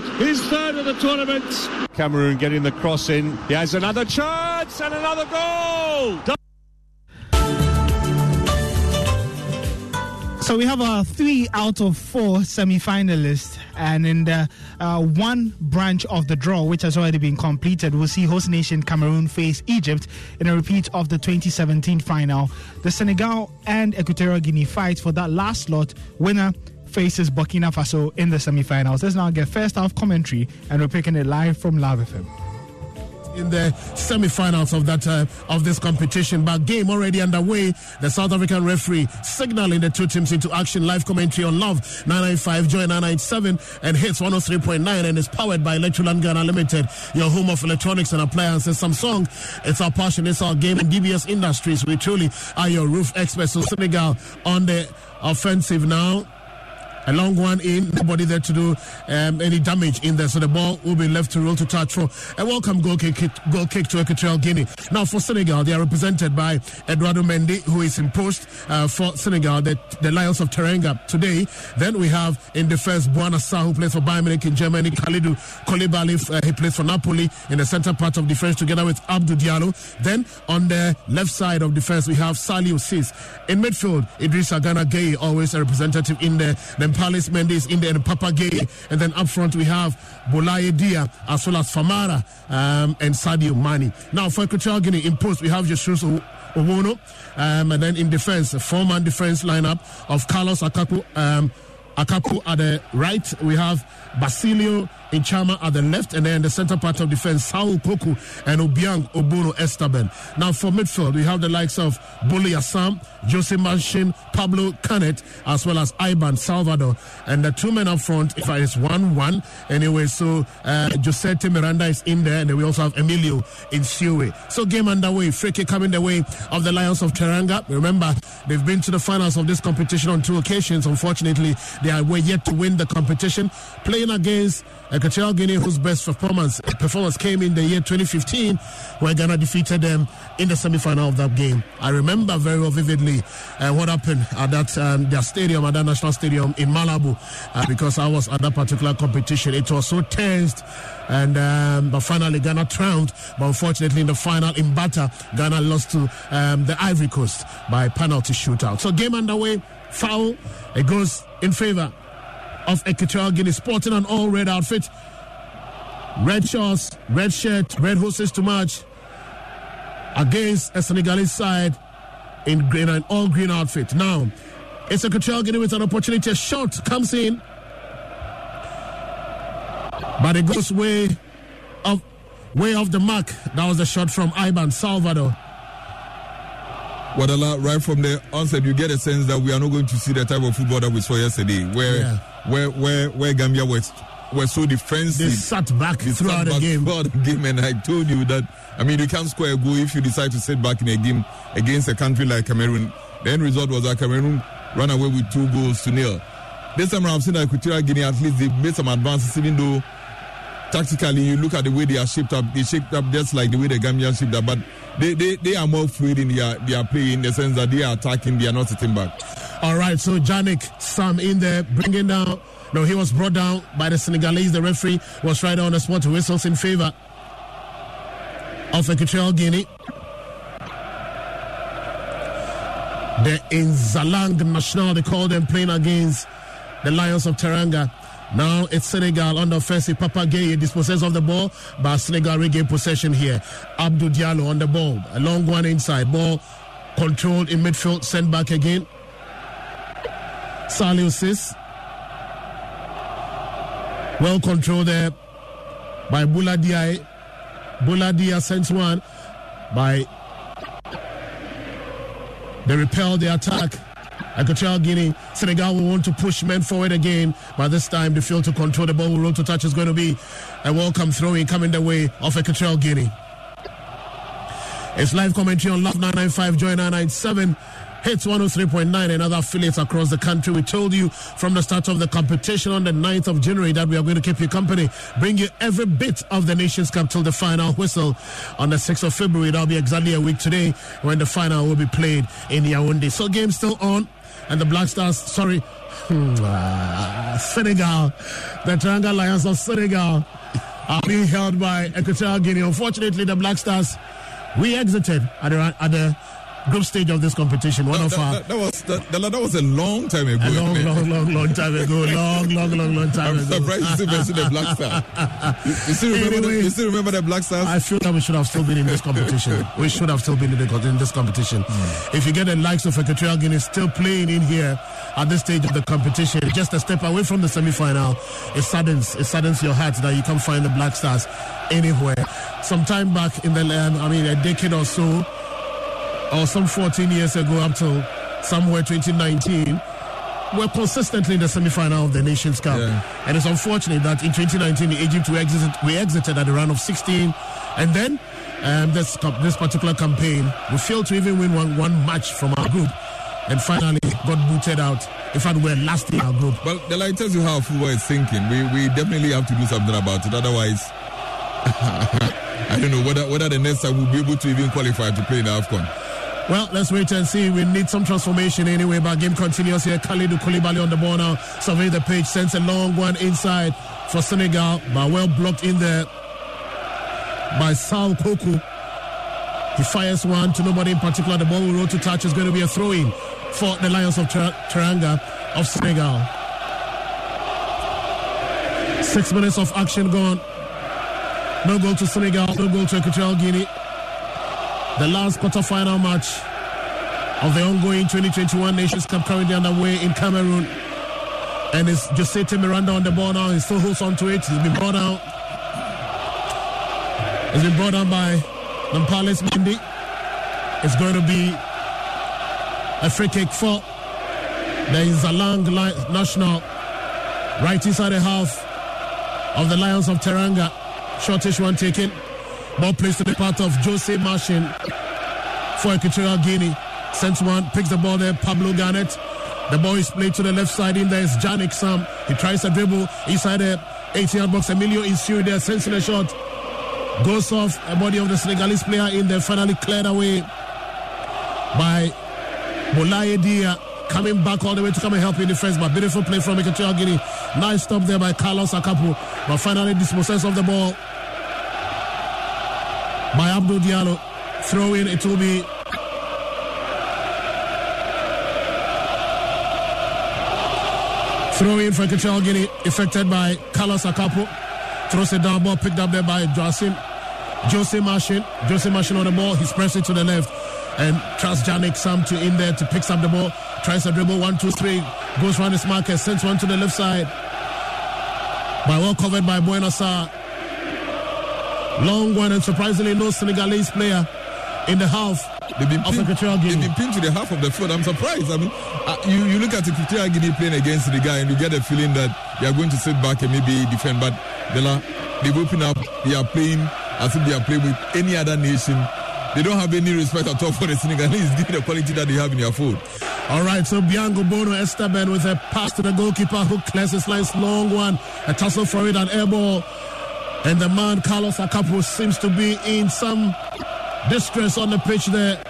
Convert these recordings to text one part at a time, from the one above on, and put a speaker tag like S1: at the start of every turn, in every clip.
S1: Lead. His third of the tournament. Cameroon getting the cross in. He has another chance and another goal.
S2: So we have uh, three out of four semi-finalists, and in the uh, one branch of the draw, which has already been completed, we'll see host nation Cameroon face Egypt in a repeat of the 2017 final. The Senegal and Equatorial Guinea fight for that last slot. Winner faces Burkina Faso in the semi-finals. Let's now get first half commentary, and we're picking it live from Love FM
S3: in the semi-finals of that uh, of this competition. But game already underway. The South African referee signaling the two teams into action. Live commentary on Love 995 Joy 997 and hits 103.9 and is powered by Electroland Ghana Limited, your home of electronics and appliances. Samsung, it's our passion, it's our game. And DBS Industries, we truly are your roof experts. So Senegal on the offensive now a long one in, nobody there to do um, any damage in there. So the ball will be left to roll to touch for a welcome goal kick, goal kick to Equatorial Guinea. Now for Senegal, they are represented by Edouard Mendy, who is in post uh, for Senegal, the, the Lions of Teranga today. Then we have in defense Bouna Sarr, who plays for Bayern Munich in Germany. Kalidou Koulibaly, uh, he plays for Napoli in the center part of defense together with Abdou Diallo. Then on the left side of defense, we have Saliou Ciss. In midfield, Idrissa Gana Gueye, always a representative in the, the Palace Mendes in there and Papa Gueye. And then up front we have Boulaye Dia as well as Famara um, and Sadio Mane. Now for Equatorial Guinea in post we have Jesus Owono. Um, and then in defense, a four-man defense lineup of Carlos Akapo. Um, Akapo at the right. We have Basilio Inchama at the left, and then the center part of defense, Saul Coco and Obiang Obono Esteban. Now for midfield, we have the likes of Bully Assam, Jose Machin, Pablo Ganet, as well as Iban Salvador. And the two men up front, if it's 1 1. Anyway, so uh, Miranda is in there, and then we also have Emilio in Siwe. So game underway, free kick coming the way of the Lions of Teranga. Remember, they've been to the finals of this competition on two occasions. Unfortunately, they are yet to win the competition. Playing against Equatorial Guinea, whose best performance performance came in the year 2015, where Ghana defeated them in the semi-final of that game. I remember very well vividly uh, what happened at that um, their stadium, at that national stadium in Malabo, uh, because I was at that particular competition. It was so tensed, and um, but finally Ghana triumphed. But unfortunately, in the final in Bata, Ghana lost to um, the Ivory Coast by penalty shootout. So game underway, foul. It goes in favor of Equatorial Guinea, sporting an all red outfit. Red shorts, red shirt, red horses to match against a Senegalese side in green and all green outfit. Now, it's Equatorial Guinea with an opportunity. A shot comes in, but it goes way off, way off the mark. That was the shot from Iban Salvador.
S4: Wadala, right from the onset, you get a sense that we are not going to see the type of football that we saw yesterday, where
S3: Yeah.
S4: Where where where Gambia was were so defensive.
S3: They sat back
S4: They
S3: throughout
S4: sat
S3: the game.
S4: throughout the game, and I told you that I mean you can't score a goal if you decide to sit back in a game against a country like Cameroon. The end result was that Cameroon ran away with two goals to nil. This time around, I've seen that Equatorial Guinea at least they made some advances, even though tactically you look at the way they are shaped up, they shaped up just like the way the Gambians shaped up, but they, they, they are more fluid in their, their play in the sense that they are attacking, they are not sitting back.
S3: All right, so Janik Sam in there, bringing down. No, he was brought down by the Senegalese. The referee was right on the spot to whistles in favor of Equatorial Guinea. The Nzalang National, they call them playing against the Lions of Teranga. Now it's Senegal on the offensive. Papa Gueye dispossessed of the ball, but Senegal regain possession here. Abdou Diallo on the ball. A long one inside. Ball controlled in midfield, sent back again. Saliou Ciss. Well controlled there by Boulaye Dia. Bouladia sends one by they repel the attack Equatorial Guinea, Senegal will want to push men forward again, By this time they fail to control the ball. Will roll to touch is going to be a welcome throw in coming the way of Equatorial Guinea. It's live commentary on Love 995, Joy 997. Hits 103.9 and other affiliates across the country. We told you from the start of the competition on the 9th of January that we are going to keep you company, bring you every bit of the Nations Cup till the final whistle on the 6th of February. That'll be exactly a week today when the final will be played in Yaoundé. So, game still on, and the Black Stars, sorry, Senegal, the Teranga Lions of Senegal are being held by Equatorial Guinea. Unfortunately, the Black Stars we exited at the, at the group stage of this competition. One
S4: that,
S3: of
S4: that,
S3: our
S4: that, that was that, that, was a long time ago.
S3: A long, long, long, long time ago. Long, long, long, long time
S4: I'm
S3: ago.
S4: surprised you still the Black Star. You, you still remember
S3: Anyway.
S4: the, you still remember the Black Stars?
S3: I feel that we should have still been in this competition. we should have still been in, the, in this competition. If you get the likes of Equatorial Guinea still playing in here at this stage of the competition, just a step away from the semi-final, it saddens it saddens your heart that you can't find the Black Stars anywhere. Some time back in the, um, I mean, a decade or so, or some 14 years ago, up till somewhere 2019. We're consistently in the semi-final of the Nations Cup,
S4: Yeah.
S3: and it's unfortunate that in 2019 in Egypt we exited, we exited at the round of 16, and then um, this this particular campaign we failed to even win one one match from our group, and finally got booted out. In fact, we're last in our group.
S4: Well, the light tells you how football is thinking. We we definitely have to do something about it. Otherwise, I don't know whether whether the next time we'll be able to even qualify to play in the AFCON.
S3: Well, let's wait and see. We need some transformation anyway, but game continues here. Kalidou Koulibaly on the ball now. Survey the pitch, sends a long one inside for Senegal, but well blocked in there by Saul Coco. He fires one to nobody in particular. The ball will roll to touch. Is going to be a throw in for the Lions of Ter- of Senegal. Six minutes of action gone. No goal to Senegal, no goal to Equatorial Guinea the last quarter-final match of the ongoing 2021 Nations Cup currently underway in Cameroon. And it's Josete Miranda on the ball now. He still holds on to it. He's been brought down. He's been brought down by Nampalys Mendy. It's going to be a free kick for the Nzalang National right inside the half of the Lions of Teranga. Shortish one taken. Ball placed to the part of Jose Machin for Equatorial Guinea. Sends one, picks the ball there, Pablo Ganet. The ball is played to the left side in there is Janik Sam. He tries a dribble inside the 18 yard box. Emilio Nsue there, sends in a shot. Goes off a body of the Senegalese player in there, finally cleared away by Boulaye Dia. Coming back all the way to come and help in defense, but beautiful play from Equatorial Guinea. Nice stop there by Carlos Akapu, but finally dispossessed of the ball by Abdul Diallo. Throw in, it will be throw in for Equatorial Guinea, affected by Carlos Akapo. Throws it down, ball picked up there by Joacim. Jose Machin. Jose Machin on the ball, he's pressing to the left. And trusts Janik Sam to in there to pick up the ball. Tries a dribble, one, two, three. Goes round his marker, sends one to the left side. By well covered by Bouna Sarr. Long one and surprisingly no Senegalese player in the half
S4: They've been,
S3: of
S4: pinned, they've been pinned to the half of the field. I'm surprised. I mean, uh, you, you look at Equatorial Guinea playing against the guy and you get a feeling that they are going to sit back and maybe defend. But Bella, they've opened up. They are playing as if they are playing with any other nation. They don't have any respect at all for the Senegalese, given the quality that they have in their food.
S3: All right, so Bianco Bono Esteban with a pass to the goalkeeper who clears his lines, long one, a tussle for it, an air ball. And the man, Carlos Akapo, seems to be in some distress on the pitch there.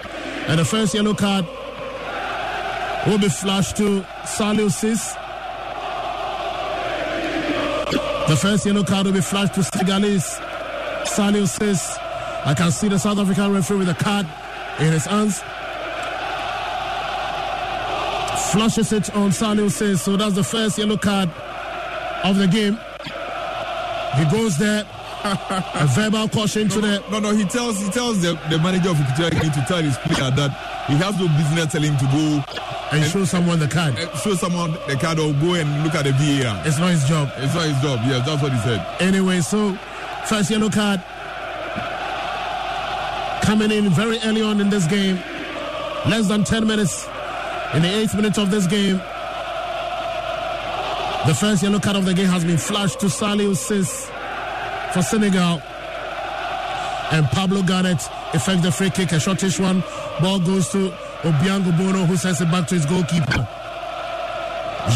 S3: And the first yellow card will be flashed to Saliou Ciss. The first yellow card will be flashed to Senegalese. Saliou Ciss. I can see the South African referee with a card in his hands flashes it on Saliou Ciss so that's the first yellow card of the game. He goes there, a verbal caution to the
S4: No, no, he tells he tells the, the manager of Guinea to tell his player that he has no business telling him to go
S3: and show someone the card.
S4: show someone the card or go and look at the VAR.
S3: It's not his job.
S4: It's not his job. Yes, that's what he said.
S3: Anyway, so first yellow card coming in very early on in this game. Less than 10 minutes In the eighth minute of this game, the first yellow card of the game has been flashed to Saliou Ciss for Senegal. And Pablo Ganet effects the free kick, a shortish one. Ball goes to Obiang Bono, who sends it back to his goalkeeper.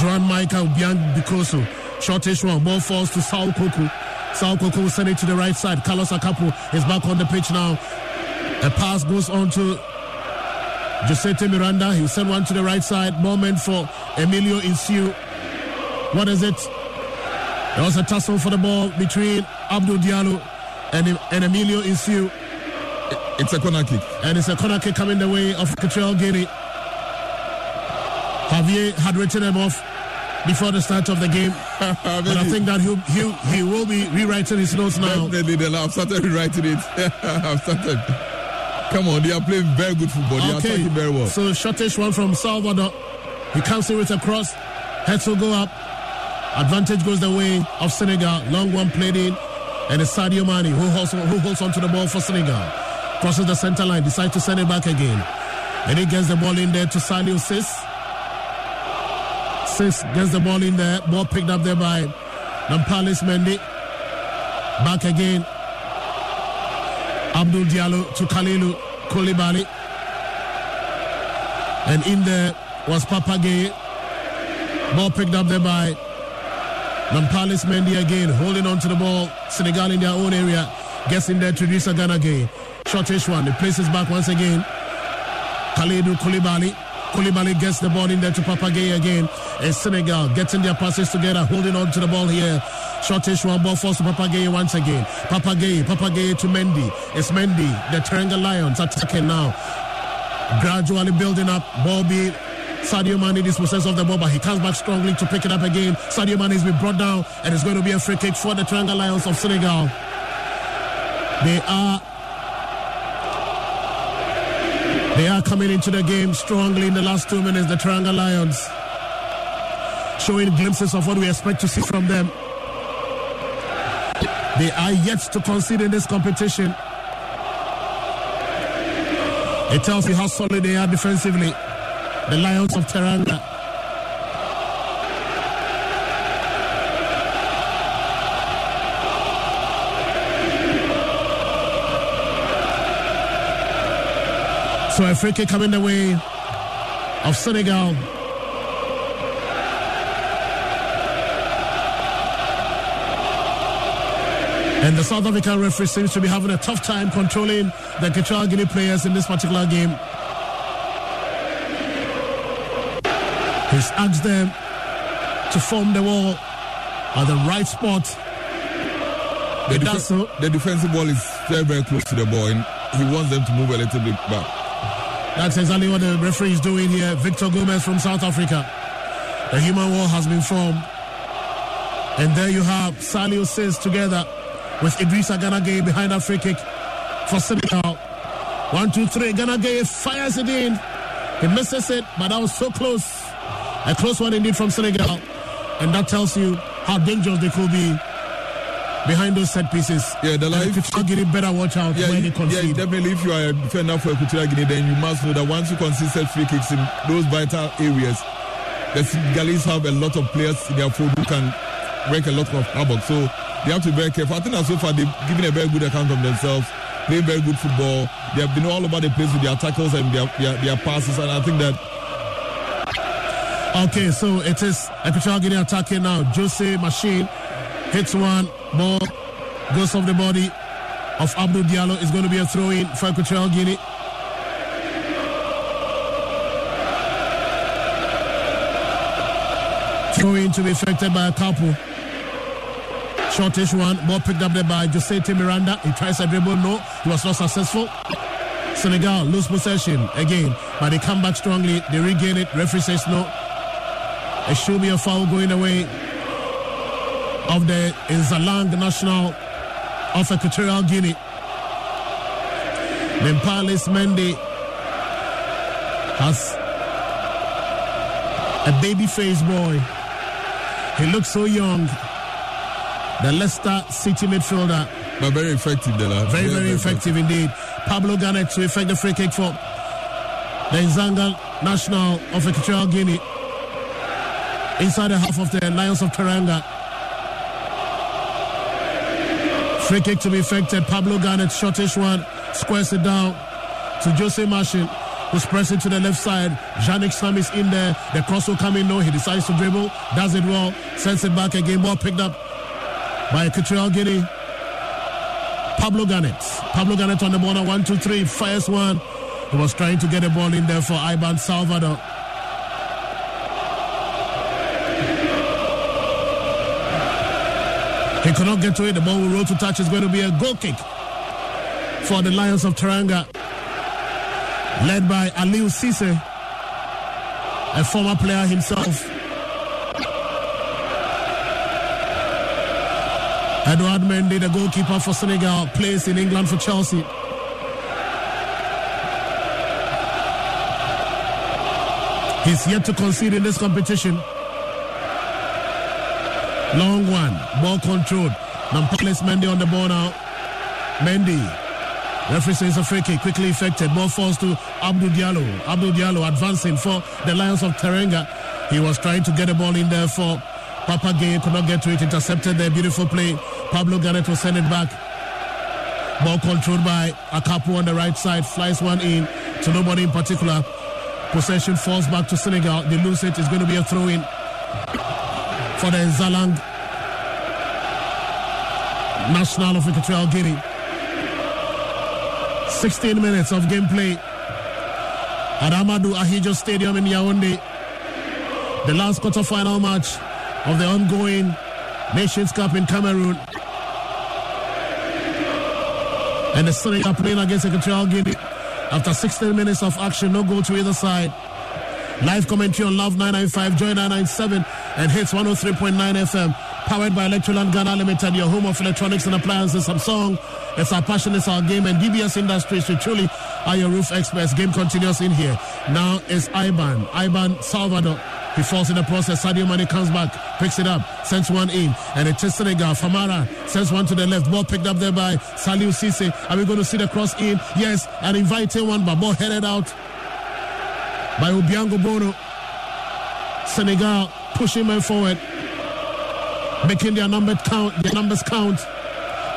S3: Juan Michael Obiang Bikoso. Shortish one. Ball falls to Saul Coco. Saul Coco will send it to the right side. Carlos Akapu is back on the pitch now. A pass goes on to Josete Miranda. He'll send one to the right side. Moment for Emilio Nsue. What is it? There was a tussle for the ball between Abdul Diallo and, and Emilio Nsue.
S4: It's a corner kick.
S3: And it's a corner kick coming the way of Equatorial Giri. Javier had written him off before the start of the game. but I think that he he he will be rewriting his notes now.
S4: Definitely, I've started rewriting it. I've started. Come on, they are playing very good football. They okay. are attacking very well.
S3: So shortish one from Salvador. He comes in with a cross. Heads will go up. Advantage goes the way of Senegal. Long one played in. And it's Sadio Mane who holds, who holds on to the ball for Senegal. Crosses the center line, decides to send it back again. And he gets the ball in there to Saliou Ciss. Ciss gets the ball in there. Ball picked up there by Nampalys Mendy. Back again. Abdul Diallo to Kalidou Koulibaly. And in there was Papa Gueye. Ball picked up there by Nampalys Mendy again, holding on to the ball. Senegal in their own area. Gets in there to Gana Gueye. Shortish one. He places back once again. Kalidou Koulibaly. Koulibaly gets the ball in there to Papa Gueye again. And Senegal getting their passes together, holding on to the ball here. Shortish one ball falls to Papa Gueye once again. Papa Gueye, Papa Gueye to Mendy. It's Mendy, the Teranga Lions attacking now. Gradually building up. Ball being Sadio Mane dispossessed of the ball, but he comes back strongly to pick it up again. Sadio Mane has been brought down, and it's going to be a free kick for the Teranga Lions of Senegal. They are they are coming into the game strongly in the last two minutes. The Teranga Lions showing glimpses of what we expect to see from them. They are yet to concede in this competition. It tells you how solid they are defensively the Lions of Teranga. So a free kick coming the way of Senegal. And the South African referee seems to be having a tough time controlling the Guinea players in this particular game. He's asked them to form the wall at the right spot.
S4: The, def- so. the defensive ball is very, very close to the ball, and he wants them to move a little bit back.
S3: That's exactly what the referee is doing here. Victor Gomez from South Africa. The human wall has been formed. And there you have Saliou Ciss together with Idrissa Gana Gueye behind that free kick for Senegal. One, two, three. Gana Gueye fires it in. He misses it, but that was so close. A close one indeed from Senegal. And that tells you how dangerous they could be behind those set pieces.
S4: Yeah, the life.
S3: If you Guinea better watch out yeah, when they concede.
S4: Yeah, definitely. If you are a defender for Equatorial Guinea, then you must know that once you concede set free kicks in those vital areas, the Senegalese have a lot of players in their fold who can wreak a lot of havoc. So they have to be very careful. I think that so far they've given a very good account of themselves, playing very good football. They have been all over the place with their tackles and their, their, their passes, and I think that
S3: Okay, so it is Equatorial Guinea attacking now. Jose Machin hits one, ball goes off the body of Abdul Diallo. Is going to be a throw in for Equatorial Guinea. Throw in to be affected by a couple. Shortish one, ball picked up there by Josete Miranda. He tries a dribble, no, he was not successful. Senegal lose possession again, but they come back strongly. They regain it. Referee says no. It should be a foul going away of the Nzalang national of Equatorial Guinea. Nampalys Mendy has a baby face boy. He looks so young. The Leicester City midfielder.
S4: But very effective, Dela.
S3: Very, very, very effective, effective indeed. Pablo Ganet to effect the free kick for the Nzalang national of Equatorial Guinea inside the half of the Lions of Teranga. Free kick to be effected. Pablo Ganet, shortish one, squares it down to Jose Machin, who's pressing to the left side. Yannick Sam is in there. The cross will come in. No, he decides to dribble, does it well, sends it back again. Ball picked up by Equatorial Guinea. Pablo Ganet. Pablo Ganet on the ball. One, two, three. Fires one. He was trying to get a ball in there for Iban Salvador. He could not get to it. The ball will roll to touch. It's going to be a goal kick for the Lions of Teranga, Led by Aliou Cisse, a former player himself. Edouard Mendy, the goalkeeper for Senegal, plays in England for Chelsea. He's yet to concede in this competition. Long one, ball controlled. Nampalys Mendy on the ball now. Mendy. Referee says a free kick, quickly effected. Ball falls to Abdou Diallo. Abdou Diallo advancing for the Lions of Teranga. He was trying to get a ball in there for Papa Gueye, could not get to it. Intercepted the beautiful play. Pablo Ganet will send it back. Ball controlled by Akapu on the right side. Flies one in to nobody in particular. Possession falls back to Senegal. They lose it. It's going to be a throw in for the Nzalang National of Equatorial Guinea. 16 minutes of gameplay at Amadou Ahidjo Stadium in Yaoundé. The last quarter-final match of the ongoing Nations Cup in Cameroon. And the Senegal playing against Equatorial Guinea. After 16 minutes of action, no goal to either side. Live commentary on Love 995, Joy 997, and Hits 103.9 FM. Powered by Electroland Ghana Limited, your home of electronics and appliances. Samsung, it's our passion, it's our game, and DBS Industries, we truly are your roof experts. Game continues in here. Now is Iban, Iban Salvador. He falls in the process. Sadio Mane comes back, picks it up, sends one in, and it is Senegal. Famara sends one to the left. Ball picked up there by Saliou Ciss. Are we going to see the cross in? Yes, an inviting one, but ball headed out by Obiango Bono. Senegal pushing men forward, making their number count, their numbers count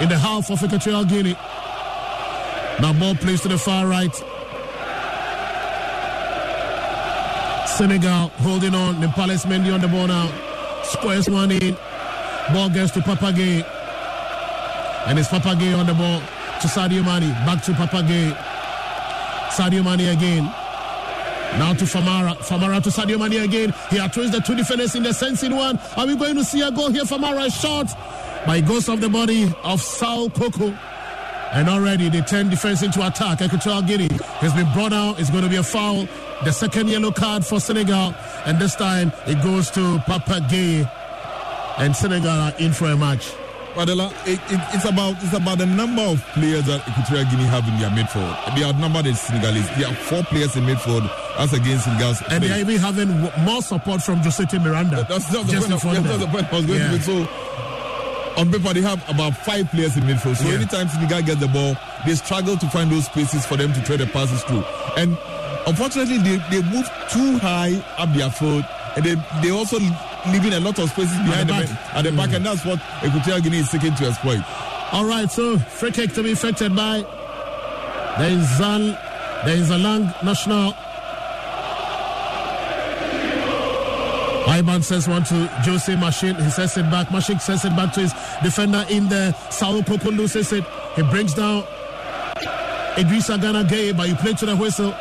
S3: in the half of Equatorial Guinea. Now ball plays to the far right. Senegal holding on. Nampalys Mendy on the ball now. Squares one in. Ball gets to Papa Gueye. And it's Papa Gueye on the ball to Sadio Mane. Back to Papa Gueye. Sadio Mane again. Now to Famara. Famara to Sadio Mane again. He attracts the two defenders in the sensing one. Are we going to see a goal here? Famara shot by ghost of the body of Saul Coco. And already they turn defense into attack. Equatorial Guinea has been brought out. It's going to be a foul. The second yellow card for Senegal. And this time it goes to Papa Gueye. And Senegal are in for a match.
S4: Adela, it, it, it's about it's about the number of players that Equatorial Guinea have in their midfield. They outnumber the Senegalese. There are four players in midfield as against Senegal's.
S3: And they are even having more support from Josete Miranda.
S4: That's, that's, the point, that's the point I was going
S3: Yeah.
S4: to make. So on paper, they have about five players in midfield. So
S3: Yeah.
S4: anytime Senegal get the ball, they struggle to find those spaces for them to thread the passes through. And unfortunately, they, they move too high up their field, and they they also leaving a lot of spaces behind
S3: the
S4: the,
S3: back.
S4: at the back, and that's what Equatorial Guinea is seeking to exploit.
S3: All right, so free kick to be effected by the Izal, the Nzalang National. Iban says one to Jose Machin. He sends it back. Machin sends it back to his defender in the Saul Coco loses it. He brings down Idrissa Gana Gueye, but you play to the whistle.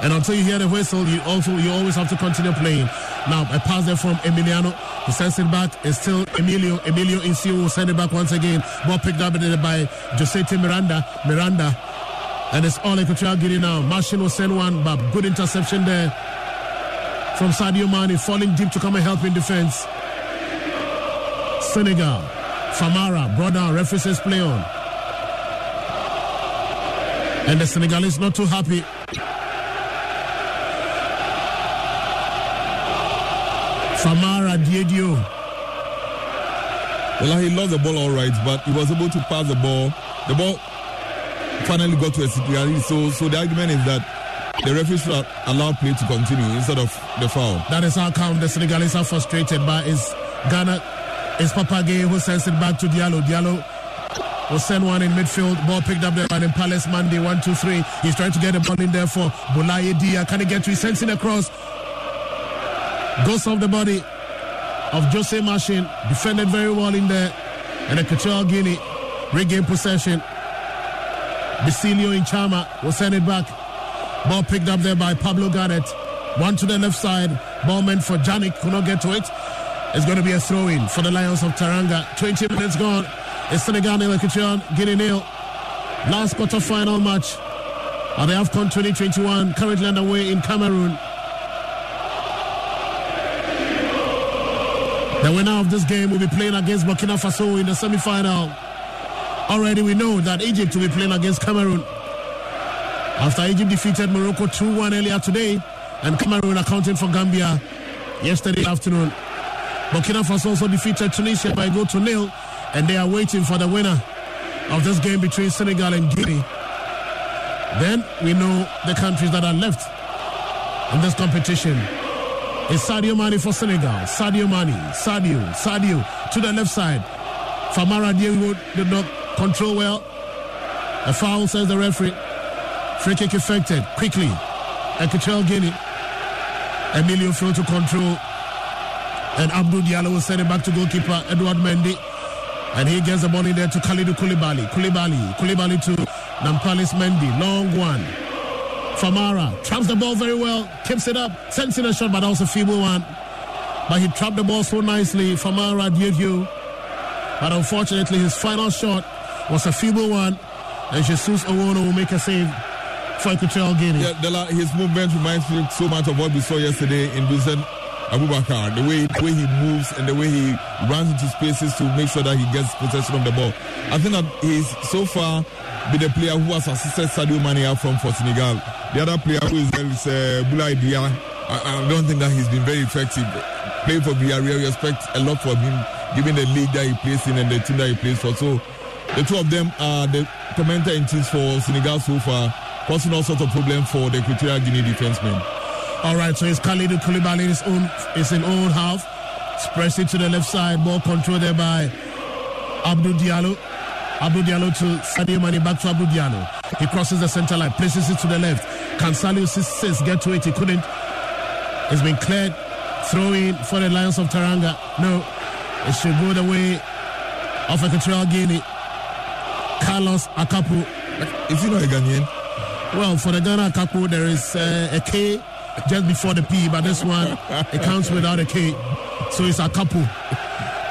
S3: And until you hear the whistle, you also you always have to continue playing. Now a pass there from Emiliano. He sends it back. It's still Emilio. Emilio Nsue will send it back once again. Ball picked up by Josete Miranda. Miranda. And it's all Equatorial Guinea now. Martian will send one, but good interception there from Sadio Mane, falling deep to come and help in defense. Senegal. Famara brought down. Referee play on. And the Senegalese not too happy. Famara Diédhiou.
S4: Well, he lost the ball all right, but he was able to pass the ball. The ball finally got to a Senegalese. So, so the argument is that the referee should allow play to continue instead of the foul.
S3: That is how come the Senegalese are frustrated, by it's Ghana, it's Papa Gueye who sends it back to Diallo. Diallo will send one in midfield. Ball picked up there by the Palace Monday. One, two, three. He's trying to get the ball in there for Boulaye Dia. Can he get to? He sends it across. Goes off the body of Jose Machin. Defended very well in there. And Equatorial Guinea regain possession. Basilio in Chama will send it back. Ball picked up there by Pablo Ganet. One to the left side. Ball meant for Janik. Could not get to it. It's going to be a throw in for the Lions of Teranga. 20 minutes gone. It's Senegal nil, Equatorial Guinea nil. Last quarter final match of the AFCON 2021 currently underway in Cameroon. The winner of this game will be playing against Burkina Faso in the semi final. Already we know that Egypt will be playing against Cameroon. After Egypt defeated Morocco 2 1 earlier today, and Cameroon accounting for Gambia yesterday afternoon. Burkina Faso also defeated Tunisia by goal to nil, and they are waiting for the winner of this game between Senegal and Guinea. Then we know the countries that are left in this competition. It's Sadio Mane for Senegal. Sadio Mane. Sadio. Sadio to the left side. Famara Diédhiou did not control well. A foul, says the referee. Free kick effected quickly. Equatorial Guinea. Emilio failed to control. And Abdul Diallo will send it back to goalkeeper Edouard Mendy. And he gets the ball in there to Kalidou Koulibaly. Koulibaly. Koulibaly to Nampalys Mendy. Long one. Famara traps the ball very well, keeps it up, sends in a shot, but that was a feeble one. But he trapped the ball so nicely. Famara Diédhiou. But unfortunately, his final shot was a feeble one. And Jesus Owono will make a save
S4: Yeah, his movement reminds me so much of what we saw yesterday in Dusan Abubakar. The way, the way he moves and the way he runs into spaces to make sure that he gets possession of the ball. I think that he's so far been the player who has assisted Sadio Mane from for Senegal. The other player who is there is uh, Boulaye Dia. I, I, don't think that he's been very effective. Playing for Villarreal, we expect a lot from him, given the league that he plays in and the team that he plays for. So the two of them are the commentator in for Senegal so far, causing all sorts of problems for the Equatorial Guinea defensemen.
S3: All right, so it's Kalidou Koulibaly in his own, it's in own half. Spreads it to the left side, ball controlled there by Abdou Diallo. Abdou Diallo to Sadio Mane, back to Abdou Diallo. He crosses the center line, places it to the left. Can Saliou Ciss get to it? He couldn't. It's been cleared. Throw in for the Lions of Teranga. No, it should go the way of Equatorial Guinea. Carlos Akapu.
S4: Is he not a Ghanaian?
S3: Well, for the Ghana Akapu, there is uh, a K just before the P, but this one, it counts without a K. So it's Akapu.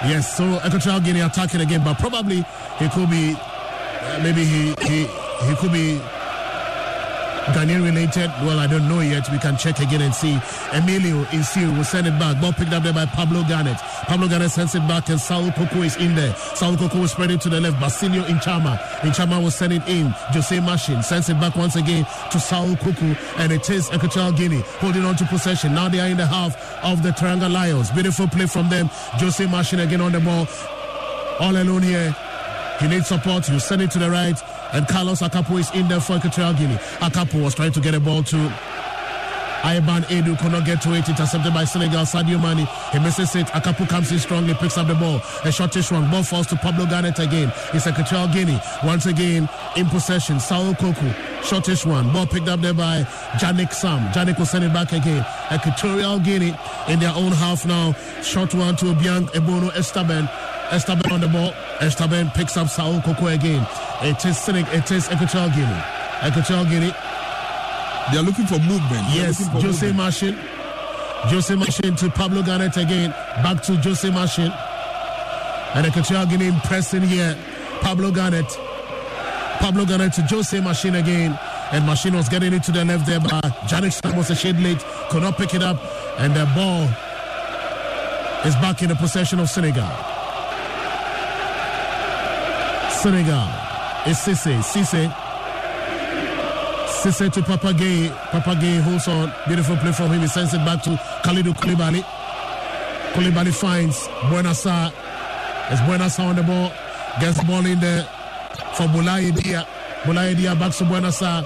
S3: Yes, so Equatorial Guinea attacking again, but probably he could be, uh, maybe he, he, he could be Ghanaian related. Well, I don't know yet. We can check again and see. Emilio Nsue will send it back. Ball picked up there by Pablo Ganet. Pablo Ganet sends it back, and Saul Coco is in there. Saul Coco will spread it to the left. Basilio Inchama. Inchama will send it in. Jose Machin sends it back once again to Saul Coco, and it is Equatorial Guinea holding on to possession. Now they are in the half of the Teranga Lions. Beautiful play from them. Jose Machin again on the ball. All alone here. He needs support. You send it to the right. And Carlos Akapo is in there for Equatorial Guinea. Akapo was trying to get a ball to Iban Edu could not get to it. Intercepted by Senegal. Sadio Mane. He misses it. Akapu comes in strongly, picks up the ball. A shortish one. Ball falls to Pablo Ganet again. It's Equatorial Guinea. Once again in possession. Saul Coco. Shortish one. Ball picked up there by Janik Sam. Janik will send it back again. Equatorial Guinea in their own half now. Short one to Bianc Ebono Esteban. Esteban on the ball. Esteban picks up Saul Coco again. It is Senegal. It is Equatorial Guinea. Equatorial Guinea.
S4: They are looking for movement. They
S3: yes,
S4: for
S3: Jose
S4: movement.
S3: Machin. Jose Machin to Pablo Ganet again. Back to Jose Machin. And Equatorial Guinea pressing here. Pablo Ganet. Pablo Ganet to Jose Machin again. And Machin was getting it to the left there, but Janik Sam was a shade late. Could not pick it up. And the ball is back in the possession of Senegal. Senegal. It's Sisse. Sisse. Sisse to Papa Gueye. Papagay holds on. Beautiful play from him. He sends it back to Kalidou Koulibaly. Koulibaly finds Bouna Sarr. It's Bouna Sarr on the ball. Gets the ball in there for Boulaye Dia. Boulaye Dia back to Bouna Sarr.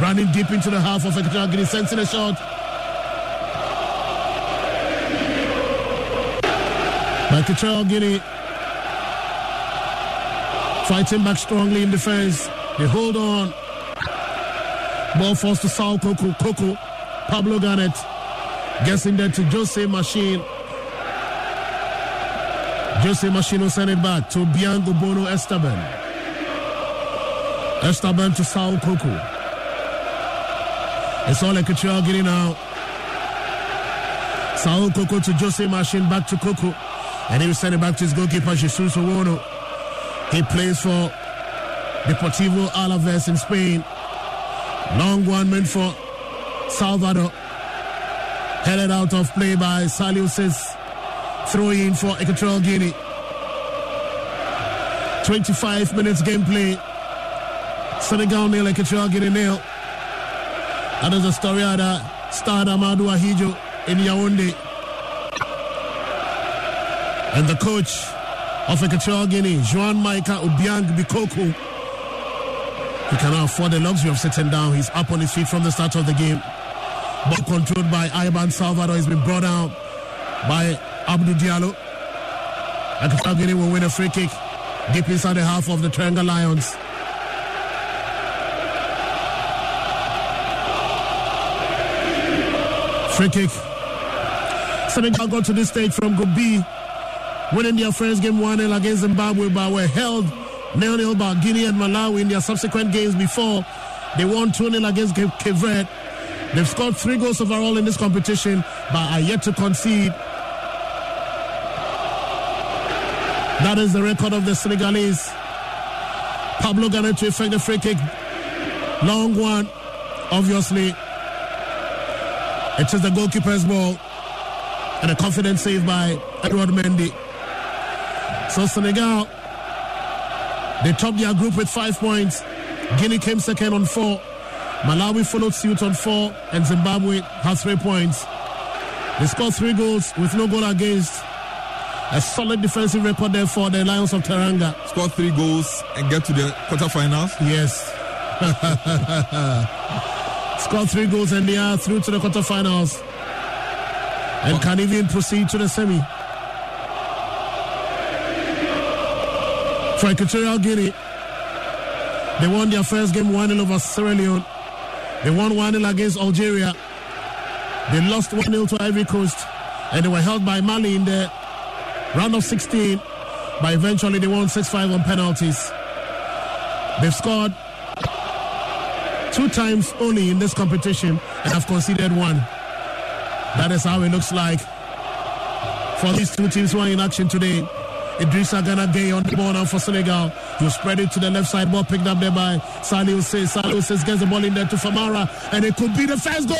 S3: Running deep into the half of Equatorial Guinea, sensing a shot. By Equatorial. Fighting back strongly in defense. They hold on. Ball forced to Saul Coco. Coco. Pablo Ganet. Guessing that to Jose Machin. Jose Machin will send it back to Bianco Bono Esteban. Esteban to Saul Coco. It's all Equatorial Guinea now. Saul Coco to Jose Machin back to Coco. And he will send it back to his goalkeeper, Jesus Owono. He plays for Deportivo Alaves in Spain. Long one meant for Salvador. Headed out of play by Saliou Ciss. Throw in for Equatorial Guinea. 25 minutes gameplay. Senegal nil, Equatorial Guinea nil. That is a story of the Stade Amadou Ahidjo in Yaoundé. And the coach of Equatorial Guinea, Juan Micah Obiang Bikoko. He cannot afford the luxury of sitting down. He's up on his feet from the start of the game. Ball controlled by Iban Salvador. He's been brought out by Abdou Diallo. Equatorial Guinea will win a free kick deep inside the half of the Teranga Lions. Free kick. Senegal got to this stage from B, winning their first game 1 0 against Zimbabwe, but were held 0 0 by Guinea and Malawi in their subsequent games before. They won 2 0 against Cape Verde. They've scored three goals overall in this competition, but are yet to concede. That is the record of the Senegalese. Pablo Ganet to effect the free kick. Long one, obviously. It is the goalkeeper's ball. And a confident save by Edouard Mendy. So Senegal, they topped their group with five points. Guinea came second on four. Malawi followed suit on four. And Zimbabwe has three points. They scored three goals with no goal against. A solid defensive record there for the Lions of Teranga.
S4: Score three goals and get to the quarterfinals.
S3: Yes. Score three goals and they are through to the quarterfinals. And can even proceed to the semi. For Equatorial Guinea, they won their first game 1 0 over Sierra Leone. They won 1 0 against Algeria. They lost 1 0 to Ivory Coast. And they were held by Mali in the round of 16. But eventually they won 6 5 on penalties. They've scored two times only in this competition and have conceded one. That is how it looks like for these two teams who are in action today. Idrissa Gana Gueye on the ball now for Senegal. You spread it to the left side, ball picked up there by Saliou Ciss Saliou Ciss gets the ball in there to Famara, and it could be the first goal.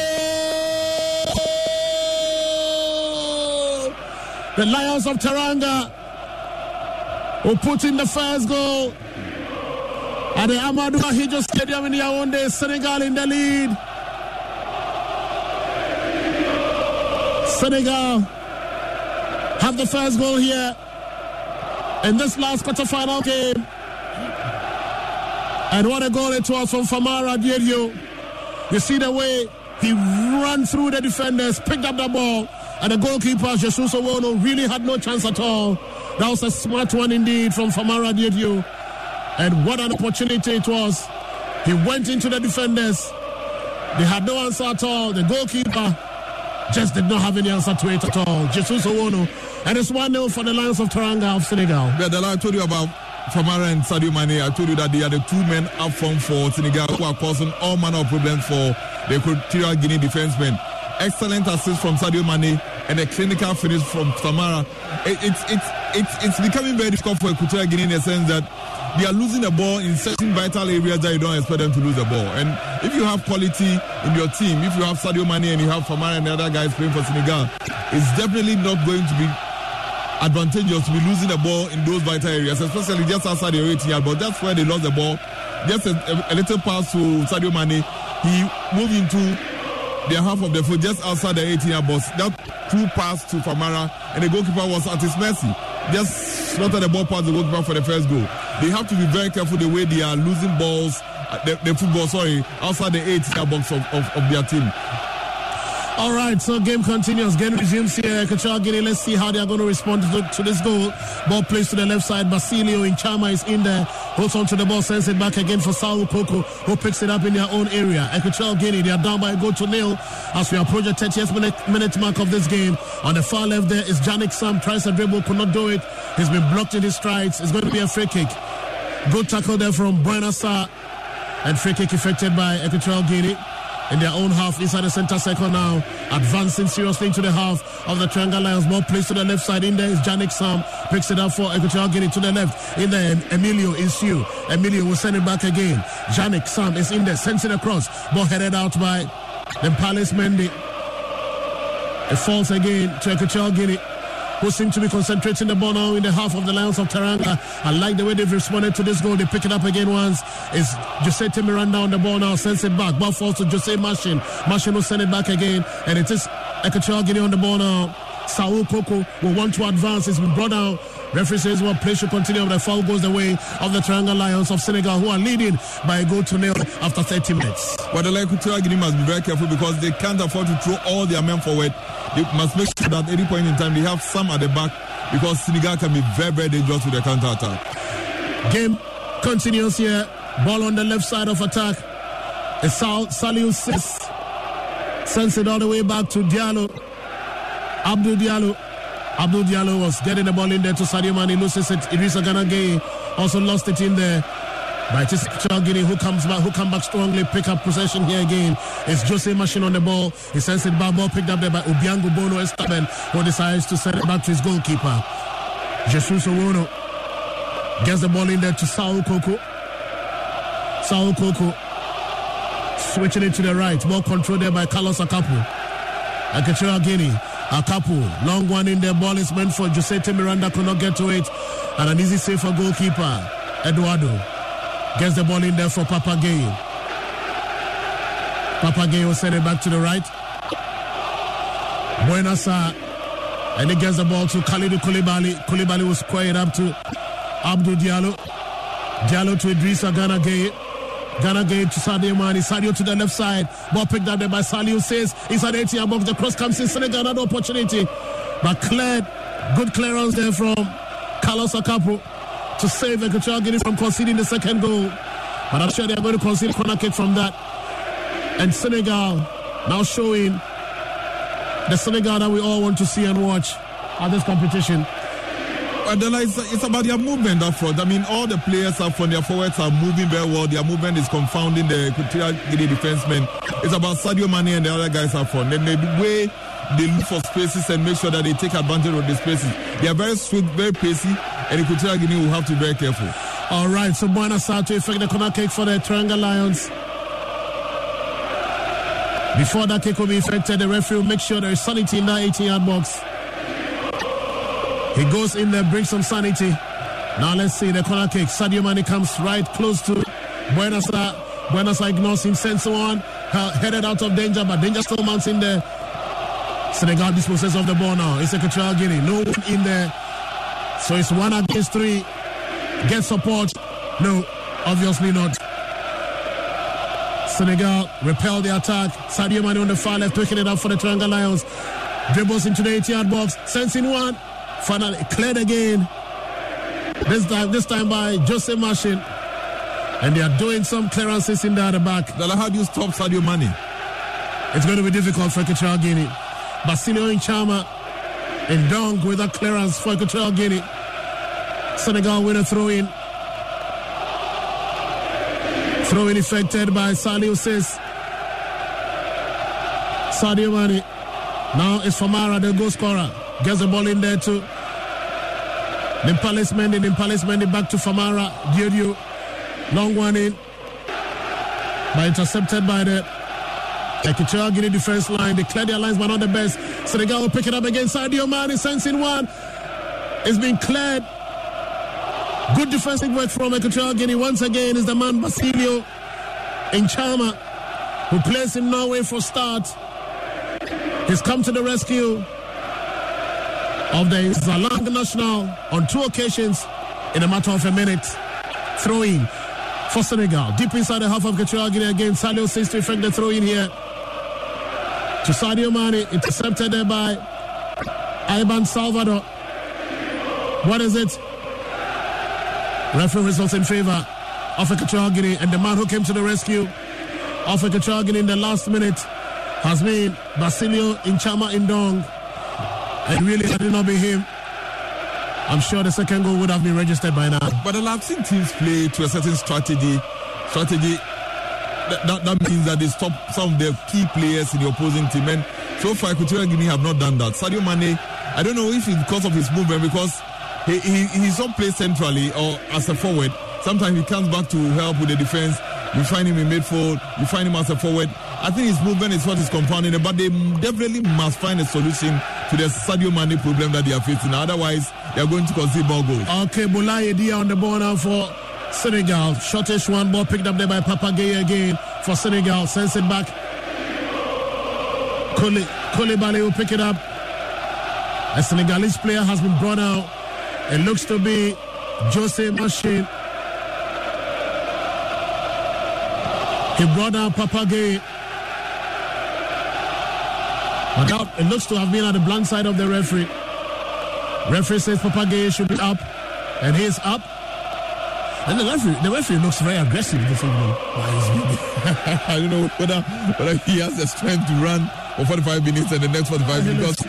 S3: The Lions of Teranga will put in the first goal at the Amadou Ahidjo Stadium in Yaoundé, Senegal in the lead. Senegal have the first goal here in this last quarterfinal game. And what a goal it was from Famara Diédhiou. You see the way he ran through the defenders, picked up the ball, and the goalkeeper, Jesus Owono, really had no chance at all. That was a smart one indeed from Famara Diédhiou. And what an opportunity it was. He went into the defenders. They had no answer at all. The goalkeeper just did not have any answer to it at all. Jesus Owono. And it's 1 0 for the Lions of Teranga of Senegal.
S4: Yeah, the line I told you about Famara and Sadio Mane, I told you that they are the two men up front for Senegal who are causing all manner of problems for the Equatorial Guinea defensemen. Excellent assist from Sadio Mane and a clinical finish from Famara. It, it's, it's, it's, it's becoming very difficult for Equatorial Guinea in the sense that they are losing the ball in certain vital areas that you don't expect them to lose the ball. And if you have quality in your team, if you have Sadio Mane and you have Famara and the other guys playing for Senegal, it's definitely not going to be advantageous to be losing the ball in those vital areas, especially just outside the 18 yard. But that's where they lost the ball. Just a, a, little pass to Sadio Mane. He moved into the half of the field just outside the 18 yard box. That through pass to Famara, and the goalkeeper was at his mercy. Just slotted the ball past the goalkeeper for the first goal. They have to be very careful the way they are losing balls uh, the, the football, sorry, outside the eight box of, of, of their team.
S3: All right, so game continues. Game resumes here. Equatorial Guinea. Let's see how they are going to respond to, to this goal. Ball plays to the left side. Basilio in Chama is in there. Holds on to the ball, sends it back again for Saul Coco, who picks it up in their own area. Equatorial Guinea, they are down by a goal to nil as we approach the 30th minute, minute mark of this game. On the far left there is Janik Sam. Tries a dribble, could not do it. He's been blocked in his strides. It's going to be a free kick. Good tackle there from Bouna Sarr. And free kick effected by Equatorial Guinea in their own half inside the center circle now, advancing seriously into the half of the Teranga Lions. Ball placed to the left side. In there is Janik Sam, picks it up for Equatorial Guinea to the left. In there, Emilio Nsue. Emilio will send it back again. Janik Sam is in there, sends it across. Ball headed out by the Palace Mendy. It falls again to Equatorial Guinea who seem to be concentrating the ball now in the half of the Lions of Teranga. I like the way they've responded to this goal. They pick it up again once. It's Jose Miranda on the ball now, sends it back. Ball falls to Jose Machin. Machin will send it back again. And it is Equatorial Guinea on the ball now. Saul Coco will want to advance. It's been brought. Referee says well, play should continue. The foul goes the way of the Teranga Lions of Senegal, who are leading by a goal to nil after 30 minutes.
S4: But the Equatorial Guinea must be very careful because they can't afford to throw all their men forward. They must make sure that at any point in time they have some at the back because Senegal can be very, very dangerous with the counter attack.
S3: Game continues here. Ball on the left side of attack. Sal- Saliou sends it all the way back to Diallo. Abdul Diallo. Abdul Diallo was getting the ball in there to Sadio Mane, loses it. Idrissa Gana Gueye also lost it in there. But it's Guinea who comes back, who come back strongly, pick up possession here again. It's Jose Machin on the ball. He sends it back, ball picked up there by Obiango Bono Esteban, who decides to send it back to his goalkeeper. Jesus Owono gets the ball in there to Saul Coco. Saul Coco switching it to the right. Ball controlled there by Carlos Akapo. Equatorial Guinea. Akapo, long one in the ball is meant for Josete Miranda, could not get to it. And an easy save for goalkeeper, Eduardo. Gets the ball in there for Papa Gueye. Papa Gueye will send it back to the right. Bouna Sarr. And he gets the ball to Kalidou Koulibaly. Koulibaly will square it up to Abdul Diallo. Diallo to Idrissa Gana Gana Gueye to Sadio Mane. Sadio to the left side. Ball picked up there by Sadio. says inside 18 box. The cross comes in Senegal. Another opportunity. But cleared. Good clearance there from Carlos Akapo to save Equatorial Guinea from conceding the second goal. But I'm sure they're going to concede corner kick from that. And Senegal now showing the Senegal that we all want to see and watch at this competition.
S4: Adela, it's, it's about their movement up front. I mean, all the players up front, their forwards are moving very well. Their movement is confounding the Equatorial Guinea defensemen. It's about Sadio Mane and the other guys up front. Then the way they look for spaces and make sure that they take advantage of the spaces. They are very swift, very pacey, and Equatorial Guinea will have to be very careful.
S3: All right, so Bouna Sarr to effect the corner kick for the Teranga Lions. Before that kick will be effected, the referee will make sure there is sanity in that 18 yard box. He goes in there, brings some sanity. Now let's see the corner kick. Sadio Mane comes right close to Bouna Sarr. Bouna Sarr ignores him, sends one, uh, headed out of danger, but danger still mounts in there. Senegal disposes of the ball now. It's Equatorial Guinea. No one in there. So it's one against three. Get support. No, obviously not. Senegal repel the attack. Sadio Mane on the far left, picking it up for the Teranga Lions. Dribbles into the 80 yard box, sends in one. Finally cleared again. This time, this time by Jose Machin. And they are doing some clearances in the back.
S4: Dala, how do you stop Sadio Mane?
S3: It's going to be difficult for Equatorial Guinea. Basilio in Chama and Dong with a clearance for Equatorial Guinea. Senegal with a throw in. Throw in effected by Saliou Ciss. Sadio Mane. Now it's Famara, the goal scorer. Gets the ball in there too. Nampalys Mendy, Nampalys Mendy back to Famara. Diédhiou. Long one in. But intercepted by the Equatorial Guinea defense line. They clear their lines, but not the best. Senegal will pick it up again. Sadio Mane sends in one. It's been cleared. Good defensive work from Equatorial Guinea. Once again is the man Basilio in Chama, who plays in Norway for start. He's come to the rescue of the Nzalang national on two occasions in a matter of a minute. Throwing for Senegal. Deep inside the half of Equatorial Guinea again. Saliou Ciss to effect the throw in here. To Sadio Mane, intercepted there by Ivan Salvador. What is it? Referee results in favor of Equatorial and the man who came to the rescue of Equatorial in the last minute has been Basilio Inchama Indong. And really, had it not been him, I'm sure the second goal would have been registered by now.
S4: But I've seen teams play to a certain strategy. Strategy that, that, that, means that they stop some of their key players in the opposing team. And so far, Equatorial Guinea have not done that. Sadio Mane, I don't know if it's because of his movement, because he, he, he's not played centrally or as a forward. Sometimes he comes back to help with the defense. You find him in midfield, you find him as a forward. I think his movement is what is compounding it, but they definitely must find a solution to the Sadio Mane problem that they are facing. Otherwise, they are going to concede more goals.
S3: Okay, Boulaye Dia on the ball now for Senegal. Shortish one ball picked up there by Papa Gueye again for Senegal. Sends it back. Koulibaly will pick it up. A Senegalese player has been brought out. It looks to be Jose Machin. He brought out Papa Gueye. But it looks to have been at the blank side of the referee. Referee says Papa should be up, and he's up. And the referee, the referee looks very aggressive this evening.
S4: I don't know whether, whether he has the strength to run for 45 minutes and the next 45
S3: minutes.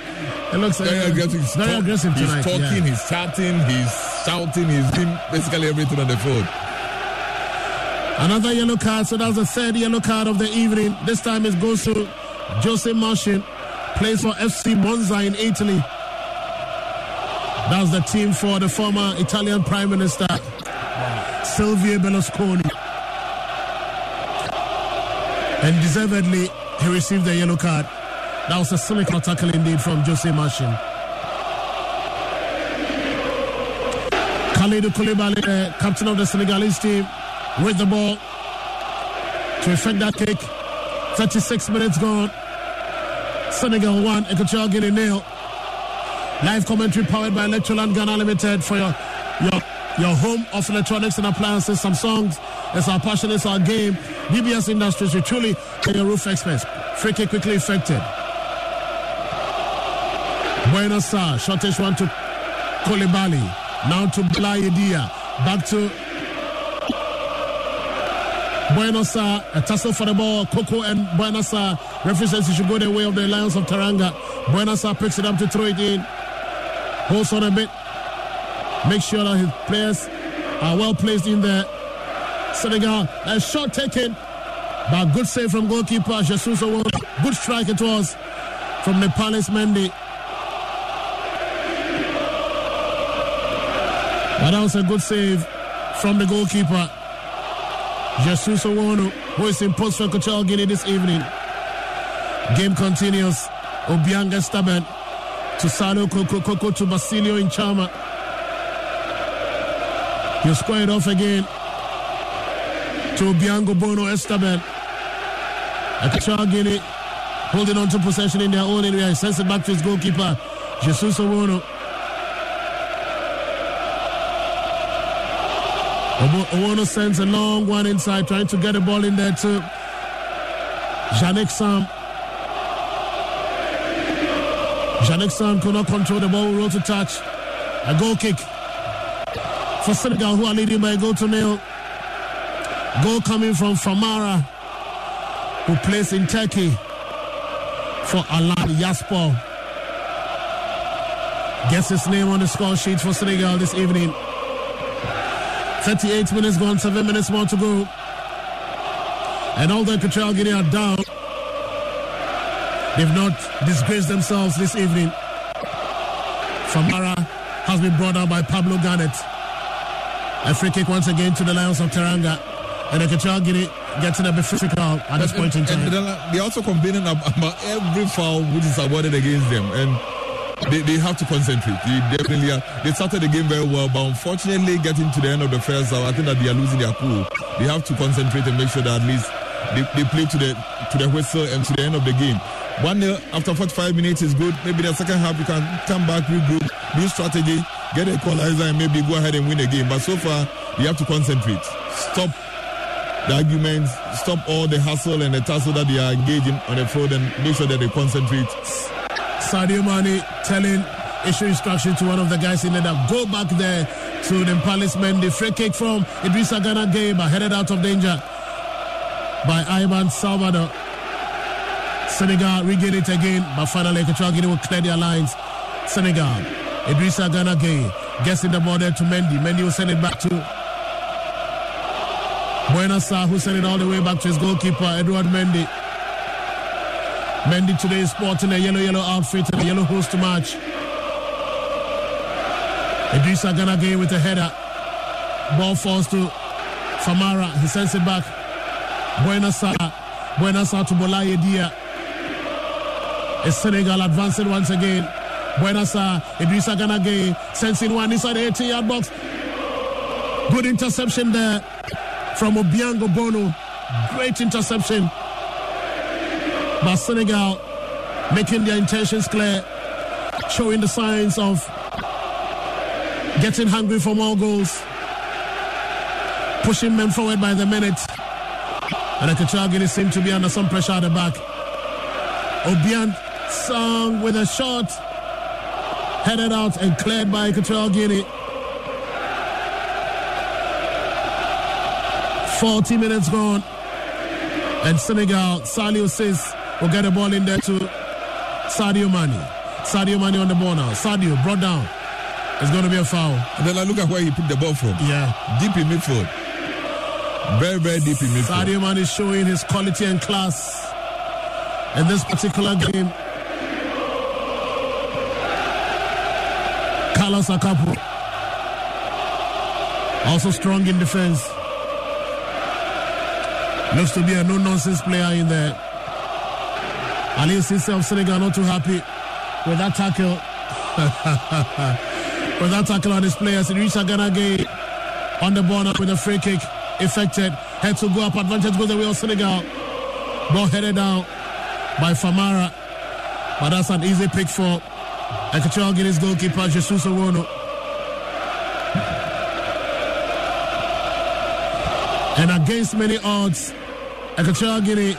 S3: It looks
S4: very
S3: uh,
S4: aggressive. He's,
S3: very
S4: talk-
S3: aggressive
S4: he's talking,
S3: yeah.
S4: he's chatting, he's shouting, he's doing basically everything on the field.
S3: Another yellow card, so that's the third yellow card of the evening. This time it goes to Jose Machin, plays for FC Monza in Italy. That's the team for the former Italian Prime Minister Silvio Berlusconi. And deservedly, he received the yellow card. That was a cynical tackle indeed from Jose Machin. Kalidou Koulibaly, captain of the Senegalese team, with the ball to effect that kick. 36 minutes gone. Senegal 1, Equatorial Guinea nil. Live commentary powered by Electroland Ghana Limited for your, your, your home of electronics and appliances. Samsung. It's our passion, it's our game. DBS Industries, we truly are your roof experts. Free kick quickly effected. Bouna Sarr, shortish one to Koulibaly. Now to Boulaye Dia. Back to Buenos a tussle for the ball. Coco and Buenos. Referee says he should go the way of the Lions of Teranga. Buenos picks it up to throw it in. Holds on a bit. Make sure that his players are well placed in there. Senegal, a shot taken. But good save from goalkeeper Jesus Owon. Good strike it was from the Palace Mendy. But that was a good save from the goalkeeper. Jesus Owono, who is in post for Equatorial Guinea this evening. Game continues. Obianga Staben to Saul Coco Coco to Basilio Inchama. You square it off again to Obiango Bono Esteban. Equatorial Guinea holding on to possession in their own area. Sends it back to his goalkeeper, Jesus Owono. Owono sends a long one inside, trying to get the ball in there to Janik Sam. Janik Sam could not control the ball, roll to touch. A goal kick for Senegal, who are leading by a goal to nil. Goal coming from Famara, who plays in Turkey for Alanyaspor. Gets his name on the score sheet for Senegal this evening. 38 minutes gone, 7 minutes more to go. And although Equatorial Guinea are down, they've not disgraced themselves this evening. Famara has been brought out by Pablo Ganet. A free kick once again to the Lions of Teranga. And Equatorial Guinea getting a bit physical at this point in
S4: And
S3: time.
S4: they're also complaining about every foul which is awarded against them. And they, they have to concentrate. They definitely are. They started the game very well, but unfortunately, getting to the end of the first hour, I think that they are losing their cool. They have to concentrate and make sure that at least they, they play to the to the whistle and to the end of the game. One nil after 45 minutes is good. Maybe the second half you can come back, regroup, new strategy, get a equalizer, and maybe go ahead and win the game. But so far, you have to concentrate. Stop the arguments, stop all the hustle and the tussle that they are engaging on the field and make sure that they concentrate.
S3: Sadio Mane telling issue instruction to one of the guys in there that go back there to the Palace men. The free kick from Idrissa Gana but headed out of danger by Ivan Salvador. Senegal regain it again, but finally Equatorial will clear their lines. Senegal, Idrissa Gana Gueye gets in the border to Mendy. Mendy will send it back to Bouna Sarr, who sent it all the way back to his goalkeeper, Edouard Mendy. Mendy today is sporting a yellow, yellow outfit and a yellow host to match. Idrissa Gana Gueye with a header. Ball falls to Famara. He sends it back. Bouna Sarr. Bouna Sarr to Boulaye Dia. Is Senegal advancing once again. Bouna Sarr. Idrissa Gana Gueye sends in one inside the 18 yard box. Good interception there from Obiang Bono. Great interception. But Senegal making their intentions clear, showing the signs of getting hungry for more goals, pushing men forward by the minute. And Equatorial Guinea seem to be under some pressure at the back. Obiang Sang with a shot, headed out and cleared by Guinea. 40 minutes gone. And Senegal, Saliou Ciss will get the ball in there to Sadio Mane. Sadio Mane on the ball now. Sadio brought down. It's going to be a foul.
S4: And then I look at where he picked the ball from.
S3: Yeah.
S4: Deep in midfield. Very, very deep in midfield.
S3: Sadio Mane is showing his quality and class in this particular game. Carlos Akapo. Also strong in defense. Looks to be a no-nonsense player in there. Ali Cisse of Senegal not too happy with that tackle. with that tackle on his players. Idrissa Gana Gueye on the ball with a free kick. Effected. Head to go up. Advantage goes the way of Senegal. Ball headed down by Famara. But that's an easy pick for Equatorial Guinea's goalkeeper, Jesus Owono. And against many odds, Equatorial Guinea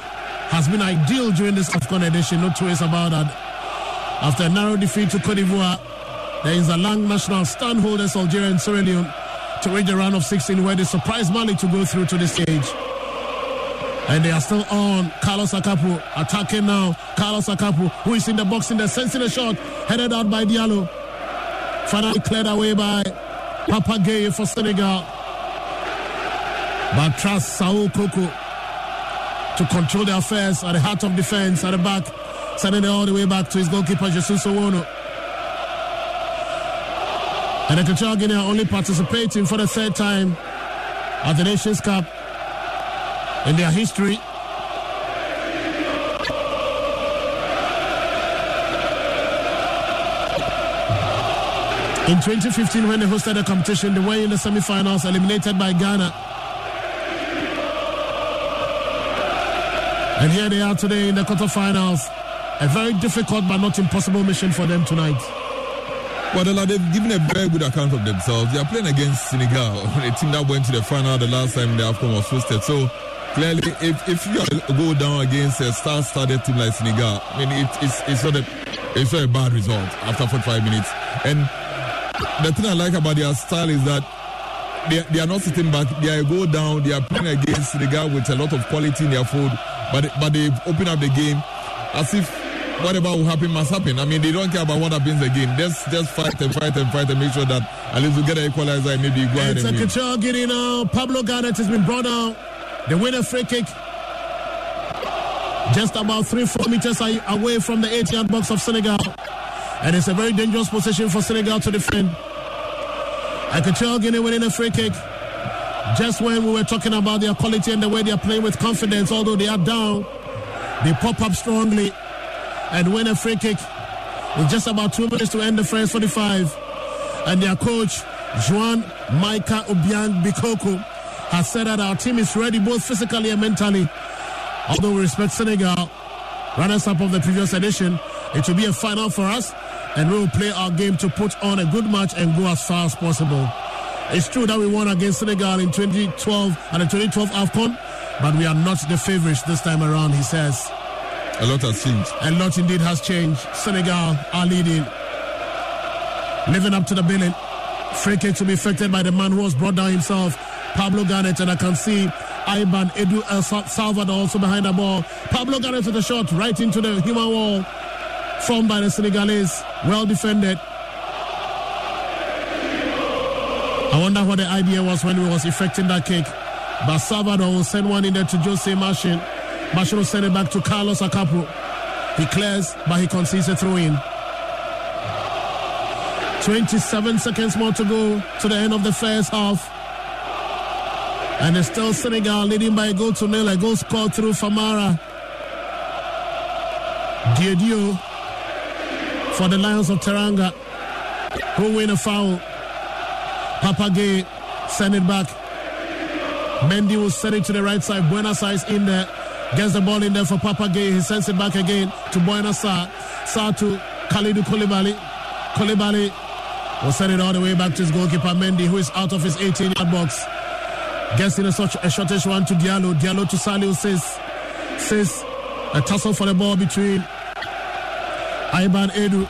S3: has been ideal during this AFCON edition, no ways about that. After a narrow defeat to Cote d'Ivoire, there is a long national stand holders Algeria and Sierra Leone to reach the round of 16 where they surprised Mali to go through to the stage. And they are still on. Carlos Akapo attacking now. Carlos Akapo, who is in the box in the sensing a shot, headed out by Diallo. Finally cleared away by Papa Gueye for Senegal. But trust Saul Coco to control the affairs at the heart of defense at the back, sending it all the way back to his goalkeeper, Jesus Owono. And Equatorial Guinea are only participating for the third time at the Nations Cup in their history. In 2015, when they hosted the competition, they were in the semi-finals, eliminated by Ghana. And here they are today in the quarterfinals. A very difficult but not impossible mission for them tonight.
S4: Well, they've given a very good account of themselves. They are playing against Senegal, a team that went to the final the last time the AFCON was hosted. So clearly, if, if you go down against a star-studded team like Senegal, I mean, it, it's it's not a it's not a bad result after 45 minutes. And the thing I like about their style is that they, they are not sitting back. They are go down. They are playing against Senegal with a lot of quality in their food, but but they open up the game as if whatever will happen must happen. I mean, they don't care about what happens again. Just just fight and fight and fight and make sure that at least we get an equalizer and maybe go ahead
S3: It's a
S4: and win.
S3: Equatorial Guinea now. Pablo Ganet has been brought down. The winner free kick. Just about three, four meters away from the 8 yard box of Senegal. And it's a very dangerous position for Senegal to defend. Equatorial Guinea winning a free kick. Just when we were talking about their quality and the way they are playing with confidence, although they are down, they pop up strongly and win a free kick with just about two minutes to end the first 45. And their coach, Juan Maika Obiang Bikoko, has said that our team is ready both physically and mentally. Although we respect Senegal, runners up of the previous edition, it will be a final for us, and we will play our game to put on a good match and go as far as possible. It's true that we won against Senegal in 2012 and the 2012 AFCON, but we are not the favorites this time around, he says.
S4: A lot has changed.
S3: A lot indeed has changed. Senegal are leading. Living up to the billing. Free kick to be affected by the man who was brought down himself, Pablo Ganet, and I can see Iban Edu uh, El Salvador also behind the ball. Pablo Ganet with a shot right into the human wall, formed by the Senegalese. Well defended. I wonder what the idea was when he was effecting that kick. But Salvador will send one in there to Jose Machin. Machin will send it back to Carlos Akapo. He clears, but he concedes a throw in. 27 seconds more to go to the end of the first half. And it's still Senegal leading by a goal to nil. A goal scored through Famara. Diédhiou for the Lions of Teranga, who win a foul. Papa Gueye send it back. Mendy will send it to the right side. Bouna Sarr in there. Gets the ball in there for Papa Gueye. He sends it back again to Bouna Sarr. Sa to Kalidou Koulibaly. Koulibaly will send it all the way back to his goalkeeper Mendy, who is out of his 18 yard box. Gets in a, such a shortish one to Diallo. Diallo to Saliou Ciss, says a tussle for the ball between Iban Edu.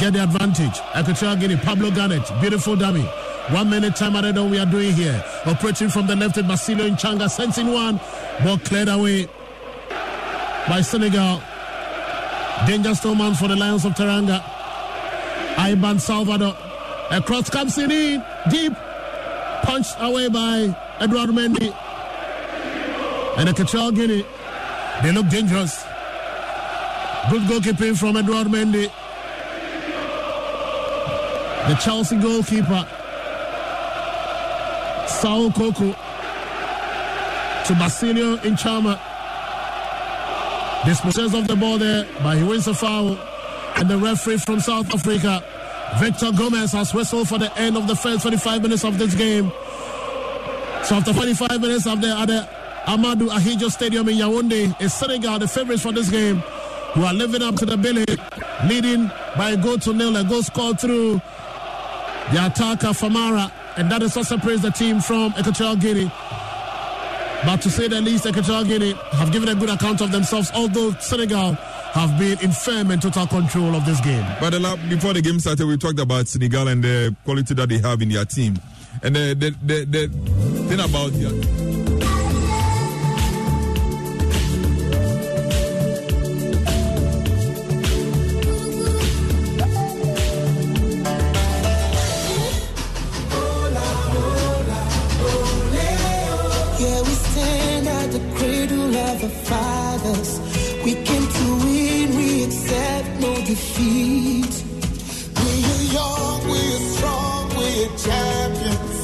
S3: Get the advantage. Equatorial Guinea, Pablo Ganet, beautiful dummy. One minute time added on we are doing here. Operating from the left, in Basilio Nchanga sensing one. Ball cleared away by Senegal. Danger still man for the Lions of Teranga. Iban Salvador. A cross comes in, in deep. Punched away by Edouard Mendy. And Equatorial Guinea. They look dangerous. Good goalkeeping from Edouard Mendy. The Chelsea goalkeeper. Coco to Basilio Nchama. Dispossess of the ball there, but he wins a foul. And the referee from South Africa, Victor Gomez, has whistled for the end of the first 25 minutes of this game. So after 25 minutes of the other Amadou Ahidjo Stadium in Yaoundé, is Senegal the favorites for this game, who are living up to the billing, leading by a goal to nil, a goal scored through the attacker Famara and that is what separates the team from Equatorial Guinea. But to say the least, Equatorial Guinea have given a good account of themselves, although Senegal have been in firm and total control of this game.
S4: But uh, before the game started, we talked about Senegal and the quality that they have in their team. And the, the, the, the thing about their
S5: stand at the cradle of our fathers. We came to win, we accept no defeat.
S6: We are young, we are strong, we are champions.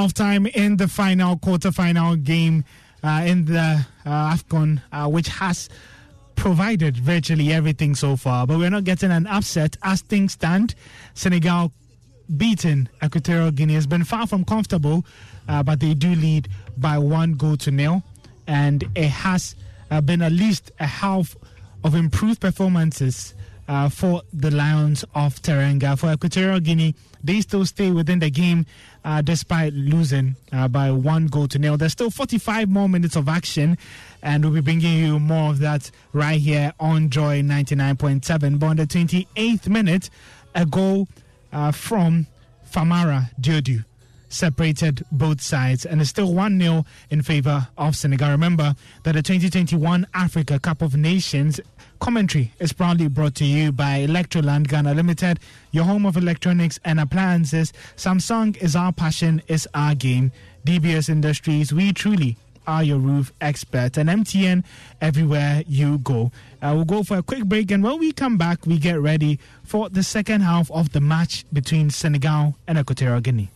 S2: Halftime in the final quarter-final game uh, in the uh, AFCON, uh, which has provided virtually everything so far. But we're not getting an upset as things stand. Senegal beaten Equatorial Guinea has been far from comfortable, uh, but they do lead by one goal to nil. And it has uh, been at least a half of improved performances uh, for the Lions of Teranga. For Equatorial Guinea, they still stay within the game uh, despite losing uh, by one goal to nil. There's still 45 more minutes of action, and we'll be bringing you more of that right here on Joy 99.7. But on the 28th minute, a goal uh, from Famara Diédhiou separated both sides and it's still 1 0 in favor of Senegal. Remember that the 2021 Africa Cup of Nations commentary is proudly brought to you by Electroland Ghana Limited, your home of electronics and appliances. Samsung is our passion, is our game. DBS Industries, we truly are your roof expert and MTN everywhere you go. Uh, we'll go for a quick break, and when we come back, we get ready for the second half of the match between Senegal and Equatorial Guinea.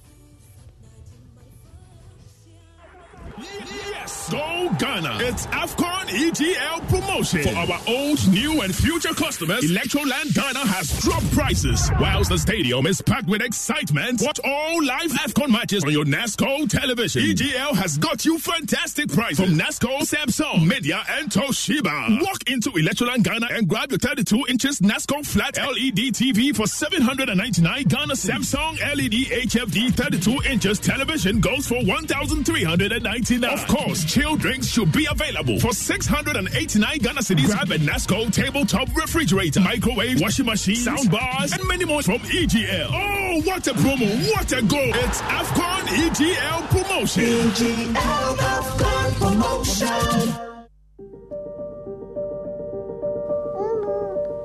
S7: Go Ghana. It's AFCON EGL promotion. For our old, new, and future customers, Electroland Ghana has dropped prices. Whilst the stadium is packed with excitement, watch all live AFCON matches on your NASCO television. EGL has got you fantastic prices from NASCO, Samsung, Midea, and Toshiba. Walk into Electroland Ghana and grab your 32 inches NASCO flat LED TV for 799 Ghana Samsung LED HFD 32 inches television goes for 1,399. Of course, chill drinks should be available for 689 Ghana cedis. Grab a Nasco tabletop refrigerator, microwave, washing machine, sound bars, and many more from EGL. Oh, what a promo! What a goal! It's AFCON EGL promotion.
S8: EGL AFCON promotion.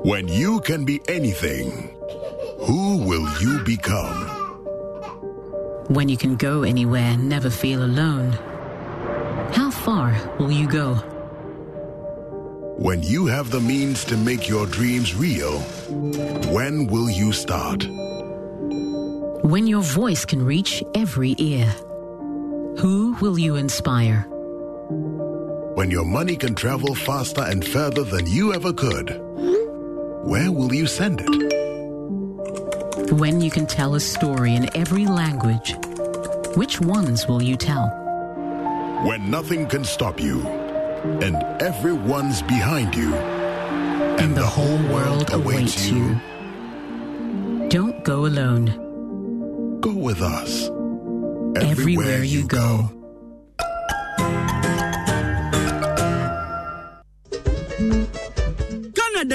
S9: When you can be anything, who will you become?
S10: When you can go anywhere and never feel alone. How far will you go?
S9: When you have the means to make your dreams real, when will you start?
S10: When your voice can reach every ear. Who will you inspire?
S9: When your money can travel faster and further than you ever could, where will you send it?
S10: When you can tell a story in every language, which ones will you tell?
S9: when nothing can stop you and everyone's behind you and,
S10: and the, the, whole world, world awaits you. you. Don't go alone.
S9: Go with us.
S10: Everywhere, Everywhere you, you go.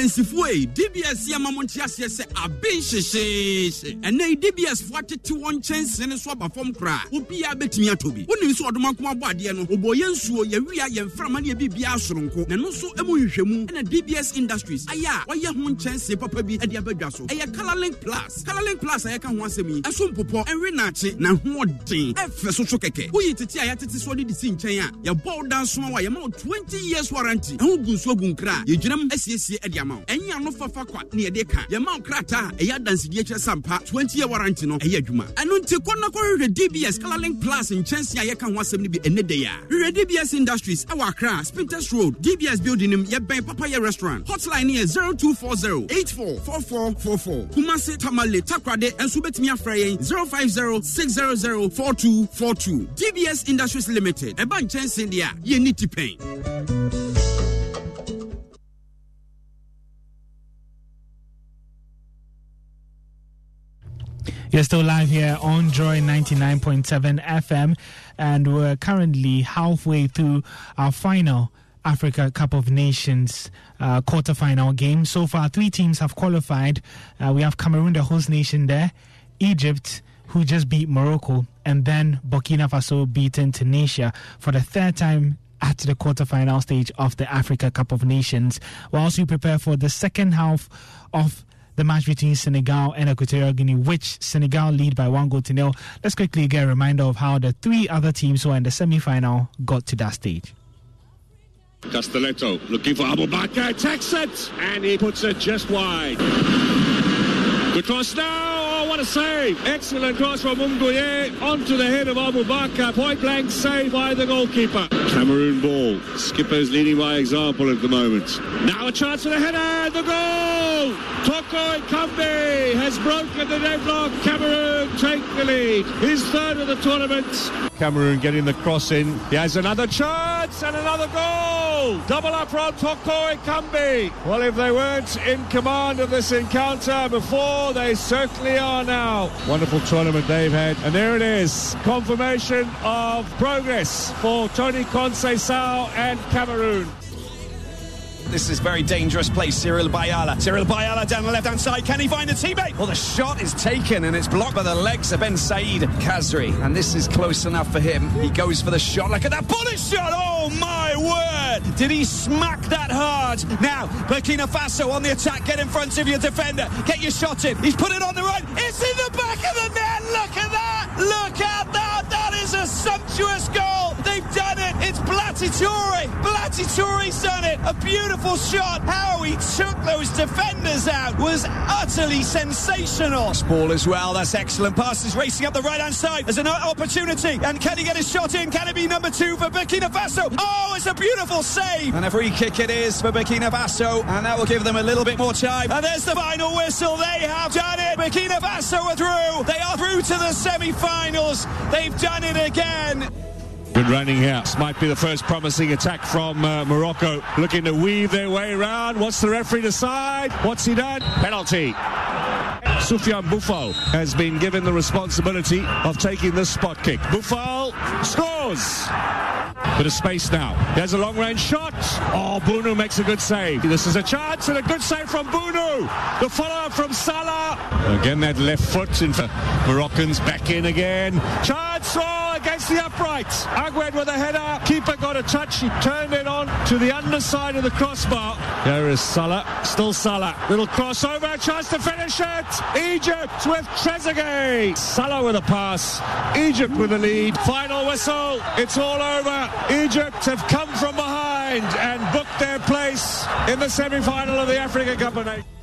S11: Adansifoɔ yi dbs yɛ ma mo nte aseɛ sɛ abe hyehyeehye ɛnɛ yi dbs foɔ atete wɔn nkyɛnsee no so aba fam koraa. Obiara bɛtumi atɔ bi. Wonim sɛ ɔdoma nko abɔ adeɛ no ɔbɔ yɛ nsuo yɛwia yɛmframa ne yɛbiribia soronko. Na ɛno nso mu nhwehwɛmu ɛna dbs industries ayɛ a wɔyɛ ho nkyɛnsee papa bi de abadwa so. Ɛyɛ colorlink plus. Colorlink plus a yɛka ho asɛm yi ɛso mpopɔ ɛnwe naakye na hoɔden ɛfɛ so so kɛkɛ. Woyi tete a yɛatete soɔ de de si nkyɛn a yɛbɔ wo danso a yɛma wo 20 years warranty. Ɛho gu nsuo gu nkra yɛgyinam asiesie de ama wo ɛnyɛ ano fafa kwa ne yɛde ka. Yɛma wo krataa ɛyɛ adansedie kyerɛ sampa 20 year warranty no ɛyɛ adwuma. Ɛno nti kɔ na kɔhwehwɛ dbs colorlink plus nkyɛnse a yɛka ho asɛm no bi ɛnɛ yi a hwehwɛ dbs industries ɛwɔ akra spinters road dbs building nim yɛbɛn papayɛ restaurant. Hotline ne yɛ 0240 844444 kumase tamale takrade ɛnso wobɛtumi afrɛ yɛn 050 600 4242 dbs industries limited ɛba nkyɛnse deɛ a yɛnni tipɛn
S2: You're still live here on Joy 99.7 FM, and we're currently halfway through our final Africa Cup of Nations uh, quarterfinal game. So far, three teams have qualified. Uh, we have Cameroon, the host nation there, Egypt, who just beat Morocco, and then Burkina Faso beaten Tunisia for the third time at the quarterfinal stage of the Africa Cup of Nations. Whilst we prepare for the second half of the match between Senegal and Equatorial Guinea, which Senegal lead by one goal to nil. Let's quickly get a reminder of how the three other teams who are in the semi final got to that stage.
S1: Castelletto looking for Abubakar, takes it, and he puts it just wide. The cross now. A save! Excellent cross from Mungoye onto the head of Abu Abubakar. Point blank save by the goalkeeper. Cameroon ball. Skipper's leading by example at the moment. Now a chance for the header, the goal! Toko Ekambi has broken the deadlock. Cameroon take the lead. His third of the tournament. Cameroon getting the cross in. He has another chance and another goal. Double up from Toko Ekambi. Well, if they weren't in command of this encounter before, they certainly are now. Wonderful tournament they've had. And there it is. Confirmation of progress for Tony Conceição and Cameroon.
S12: This is very dangerous place, Cyril Bayala. Cyril Bayala down the left-hand side. Can he find a teammate? Well, the shot is taken and it's blocked by the legs of Ben Said Kazri. And this is close enough for him. He goes for the shot. Look at that bullet shot. Oh, my word. Did he smack that hard? Now, Burkina Faso on the attack. Get in front of your defender. Get your shot in. He's put it on the right. It's in the back of the net. Look at that. Look at that. That is a sumptuous goal. They've done it. It's Blatti Toure. Toure's done it. A beautiful shot. How he took those defenders out was utterly sensational. Ball as well. That's excellent. Pass is racing up the right hand side. There's an opportunity. And can he get his shot in? Can it be number two for Burkina Faso? Oh, it's a beautiful save. And a free kick it is for Burkina Faso. And that will give them a little bit more time. And there's the final whistle. They have done it. Burkina Faso are through. They are through to the semi finals. They've done it again.
S1: Good running here. This might be the first promising attack from uh, Morocco. Looking to weave their way around. What's the referee decide? What's he done? Penalty. Soufiane Boufal has been given the responsibility of taking the spot kick. Boufal scores. Bit of space now. There's a long range shot. Oh, Bounou makes a good save. This is a chance and a good save from Bounou. The follow up from Salah. Again, that left foot in for Moroccans back in again. Chance oh, against the upright. Aguerd with a header. Keeper got a touch. He turned it on to the underside of the crossbar. There is Salah. Still Salah. Little crossover. Chance to finish it. Egypt with Trezeguet. Salah with a pass. Egypt with the lead. Final whistle. It's all over. Egypt have come from behind and booked their place in the semi-final of the Africa Cup of Nations.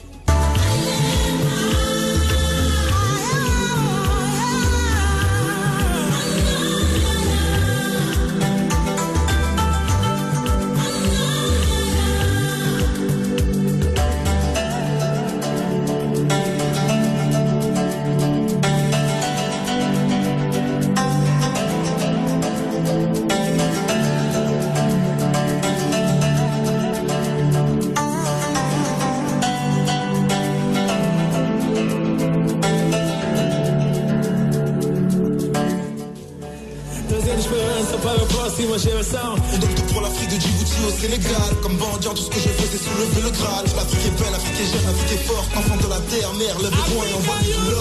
S6: Donc pour l'Afrique de Djibouti au Sénégal. Comme bandit, tout ce que je fais c'est soulever le Graal. L'Afrique est belle, l'Afrique est jeune, l'Afrique est forte. Enfant de la terre, mère, lève le poing et envoie du love.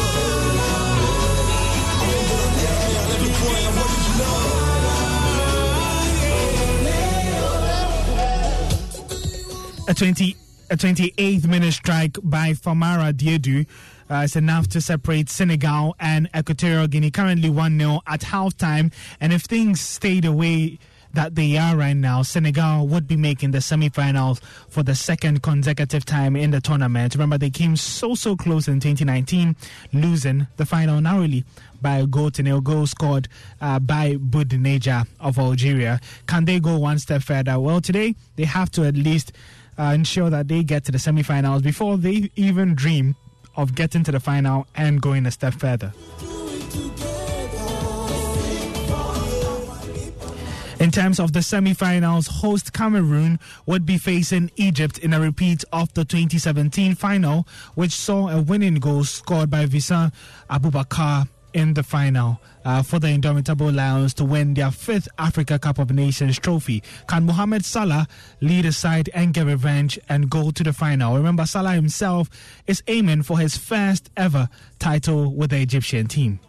S6: Enfant de la terre, mère, lève le poing et envoie du love.
S2: A 20 a 28th minute strike by Famara Diedu uh, is enough to separate Senegal and Equatorial Guinea, currently 1 0 at halftime. And if things stay the way that they are right now, Senegal would be making the semi finals for the second consecutive time in the tournament. Remember, they came so, so close in 2019, losing the final narrowly by a goal to nil goal scored uh, by Bounedjah of Algeria. Can they go one step further? Well, today they have to at least uh, ensure that they get to the semi finals before they even dream of getting to the final and going a step further. In terms of the semi finals, host Cameroon would be facing Egypt in a repeat of the 2017 final, which saw a winning goal scored by Vincent Abubakar in the final uh, for the Indomitable Lions to win their fifth Africa Cup of Nations trophy. Can Mohamed Salah lead a side and get revenge and go to the final? Remember, Salah himself is aiming for his first ever title with the Egyptian team.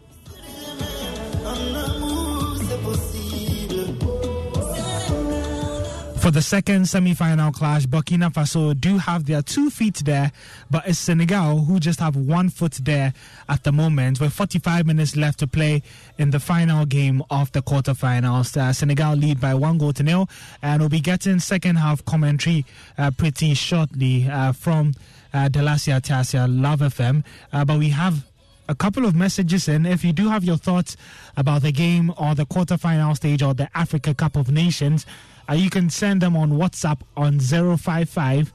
S2: For the second semi final clash, Burkina Faso do have their two feet there, but it's Senegal who just have one foot there at the moment, with 45 minutes left to play in the final game of the quarterfinals. Uh, Senegal lead by one goal to nil, and we'll be getting second half commentary uh, pretty shortly uh, from uh, Delacia Tasia Love FM. Uh, but we have a couple of messages in. If you do have your thoughts about the game or the quarterfinal stage or the Africa Cup of Nations, uh, you can send them on WhatsApp on 055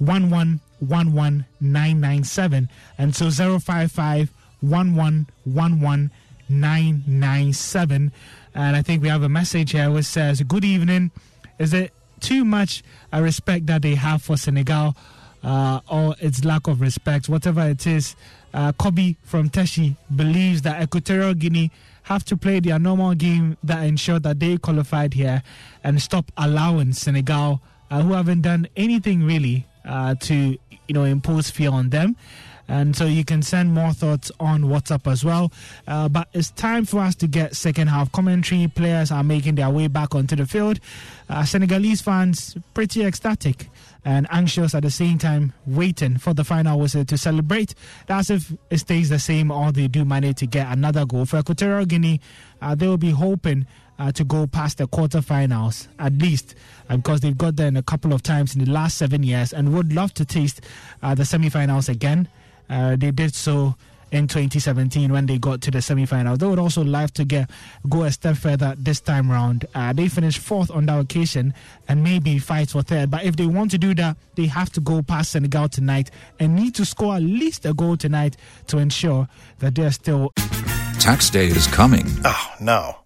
S2: 1111997. And so 055 1111997. And I think we have a message here which says, Good evening. Is it too much uh, respect that they have for Senegal uh, or its lack of respect? Whatever it is, uh, Kobe from Teshi believes that Equatorial Guinea have to play their normal game that ensure that they qualified here and stop allowing Senegal, uh, who haven't done anything really, uh, to you know impose fear on them. And so you can send more thoughts on WhatsApp as well. Uh, but it's time for us to get second half commentary. Players are making their way back onto the field. Uh, Senegalese fans pretty ecstatic and anxious at the same time, waiting for the final whistle to celebrate. That's if it stays the same or they do manage to get another goal. For Equatorial Guinea, uh, they will be hoping uh, to go past the quarterfinals at least uh, because they've got there in a couple of times in the last seven years and would love to taste uh, the semifinals again. Uh, they did so in 2017 when they got to the semifinals. They would also like to get go a step further this time round. Uh, they finished fourth on that occasion and maybe fight for third. But if they want to do that, they have to go past Senegal tonight and need to score at least a goal tonight to ensure that they're still.
S13: Tax day is coming.
S14: Oh, no.